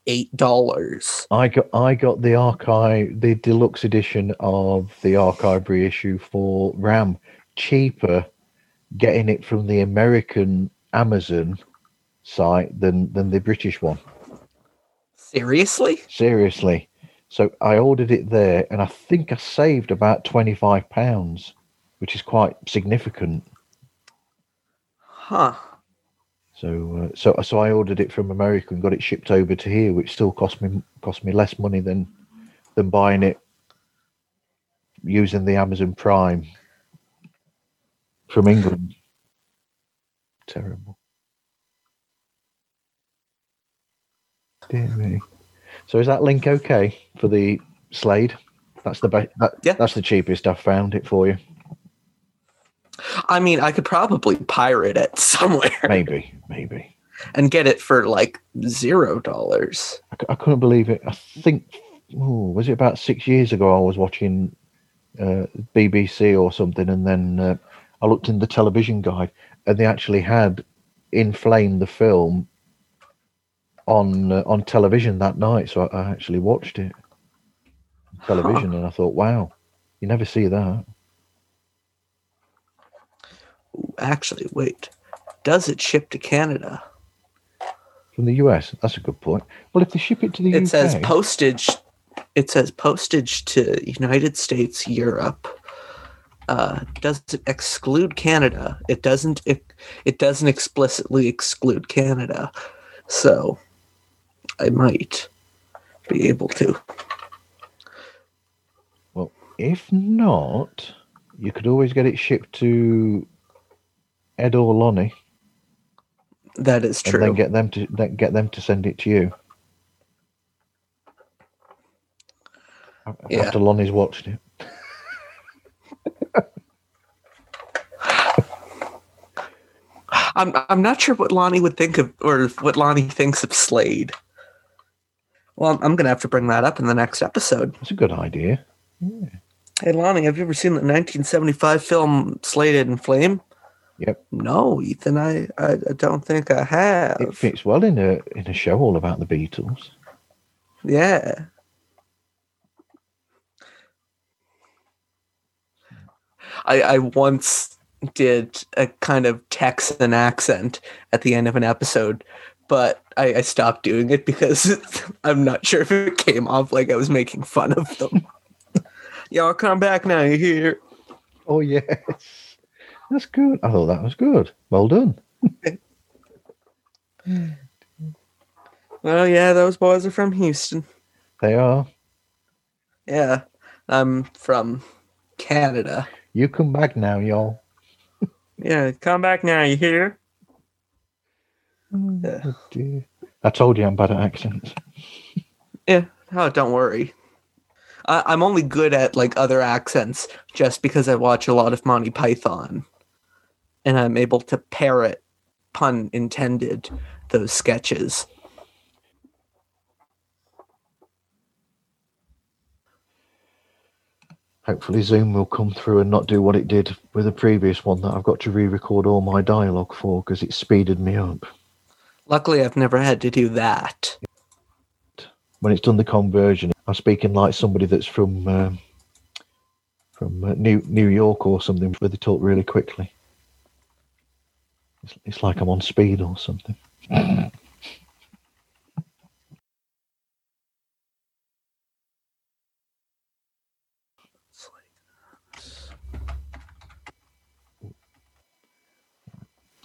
eight dollars. I got I got the archive the deluxe edition of the archive reissue for Ram cheaper getting it from the American Amazon site than than the British one. Seriously? Seriously. So I ordered it there and I think I saved about 25 pounds, which is quite significant. Huh. So uh, so so I ordered it from America and got it shipped over to here, which still cost me cost me less money than than buying it using the Amazon Prime from England. Terrible. Dear me. So is that link okay for the Slade? That's the be- that, Yeah. That's the cheapest I've found it for you. I mean, I could probably pirate it somewhere Maybe, maybe. and get it for like zero dollars. I, c- I couldn't believe it. I think, oh, was it about six years ago? I was watching uh, BBC or something, and then uh, I looked in the television guide, and they actually had In Flame the film on uh, on television that night. So I, I actually watched it on television, and I thought, wow, you never see that. Actually, wait. Does it ship to Canada? From the US, that's a good point. Well, if they ship it to the It UK, says postage. It says postage to United States, Europe. Uh, does it exclude Canada? It doesn't. It, it doesn't explicitly exclude Canada, so I might be able to. Well, if not, you could always get it shipped to Ed or Lonnie, That is true. and then get them to then get them to send it to you. Yeah. After Lonnie's watched it, I'm I'm not sure what Lonnie would think of, or what Lonnie thinks of Slade. Well, I'm, gonna have to bring that up in the next episode. it's a good idea. Hey, Lonnie, have you ever seen the 1975 film Slade in Flame? Yep. No, Ethan, I, I, I don't think I have. It fits well in a in a show all about the Beatles. Yeah. I, I once did a kind of Texan accent at the end of an episode, but I, I stopped doing it because [LAUGHS] I'm not sure if it came off like I was making fun of them. [LAUGHS] Y'all come back now, you hear? Oh yes, that's good. I thought that was good. Well done. [LAUGHS] Well, yeah, those boys are from Houston. They are. Yeah, I'm from Canada. You come back now, y'all. Yeah, come back now, you hear? Oh, yeah. Oh, dear. I told you I'm bad at accents. Yeah. Oh, don't worry. I, I'm only good at like other accents just because I watch a lot of Monty Python, and I'm able to parrot, pun intended, those sketches. Hopefully, Zoom will come through and not do what it did with the previous one that I've got to re-record all my dialogue for because it speeded me up. Luckily, I've never had to do that. When it's done the conversion, I'm speaking like somebody that's from um, from uh, New New York or something, where they talk really quickly. It's, it's like I'm on speed or something.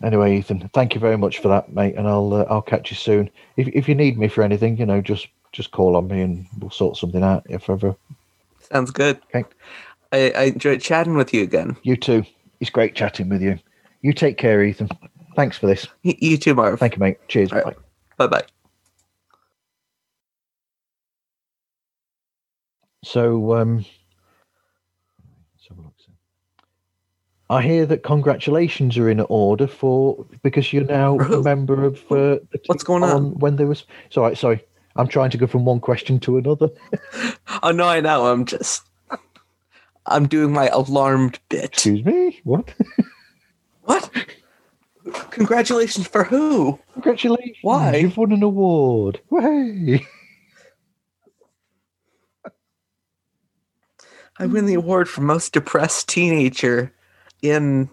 Anyway, Ethan, thank you very much for that, mate, and I'll uh, I'll catch you soon. If if you need me for anything, you know, just just call on me and we'll sort something out if ever. Sounds good. Okay. I, I enjoyed chatting with you again. You too. It's great chatting with you. You take care, Ethan. Thanks for this. You too, Marv. Thank you, mate. Cheers. Right. Bye. Bye bye. So, um, let's have a look. I hear that congratulations are in order for because you're now [LAUGHS] a member of uh, the What's going on? When there was sorry, sorry, I'm trying to go from one question to another. [LAUGHS] Oh no, I know. I'm just. I'm doing my alarmed bit. Excuse me, what? [LAUGHS] What? Congratulations for who? Congratulations! Why? You've won an award. Way! I win the award for most depressed teenager in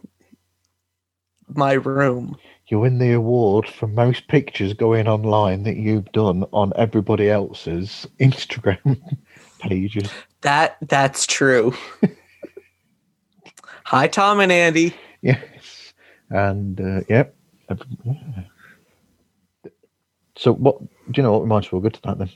my room. You win the award for most pictures going online that you've done on everybody else's Instagram [LAUGHS] pages. That that's true. [LAUGHS] Hi, Tom and Andy. Yes, and uh. Yeah. So what? Do you know what? We might as well go to that then.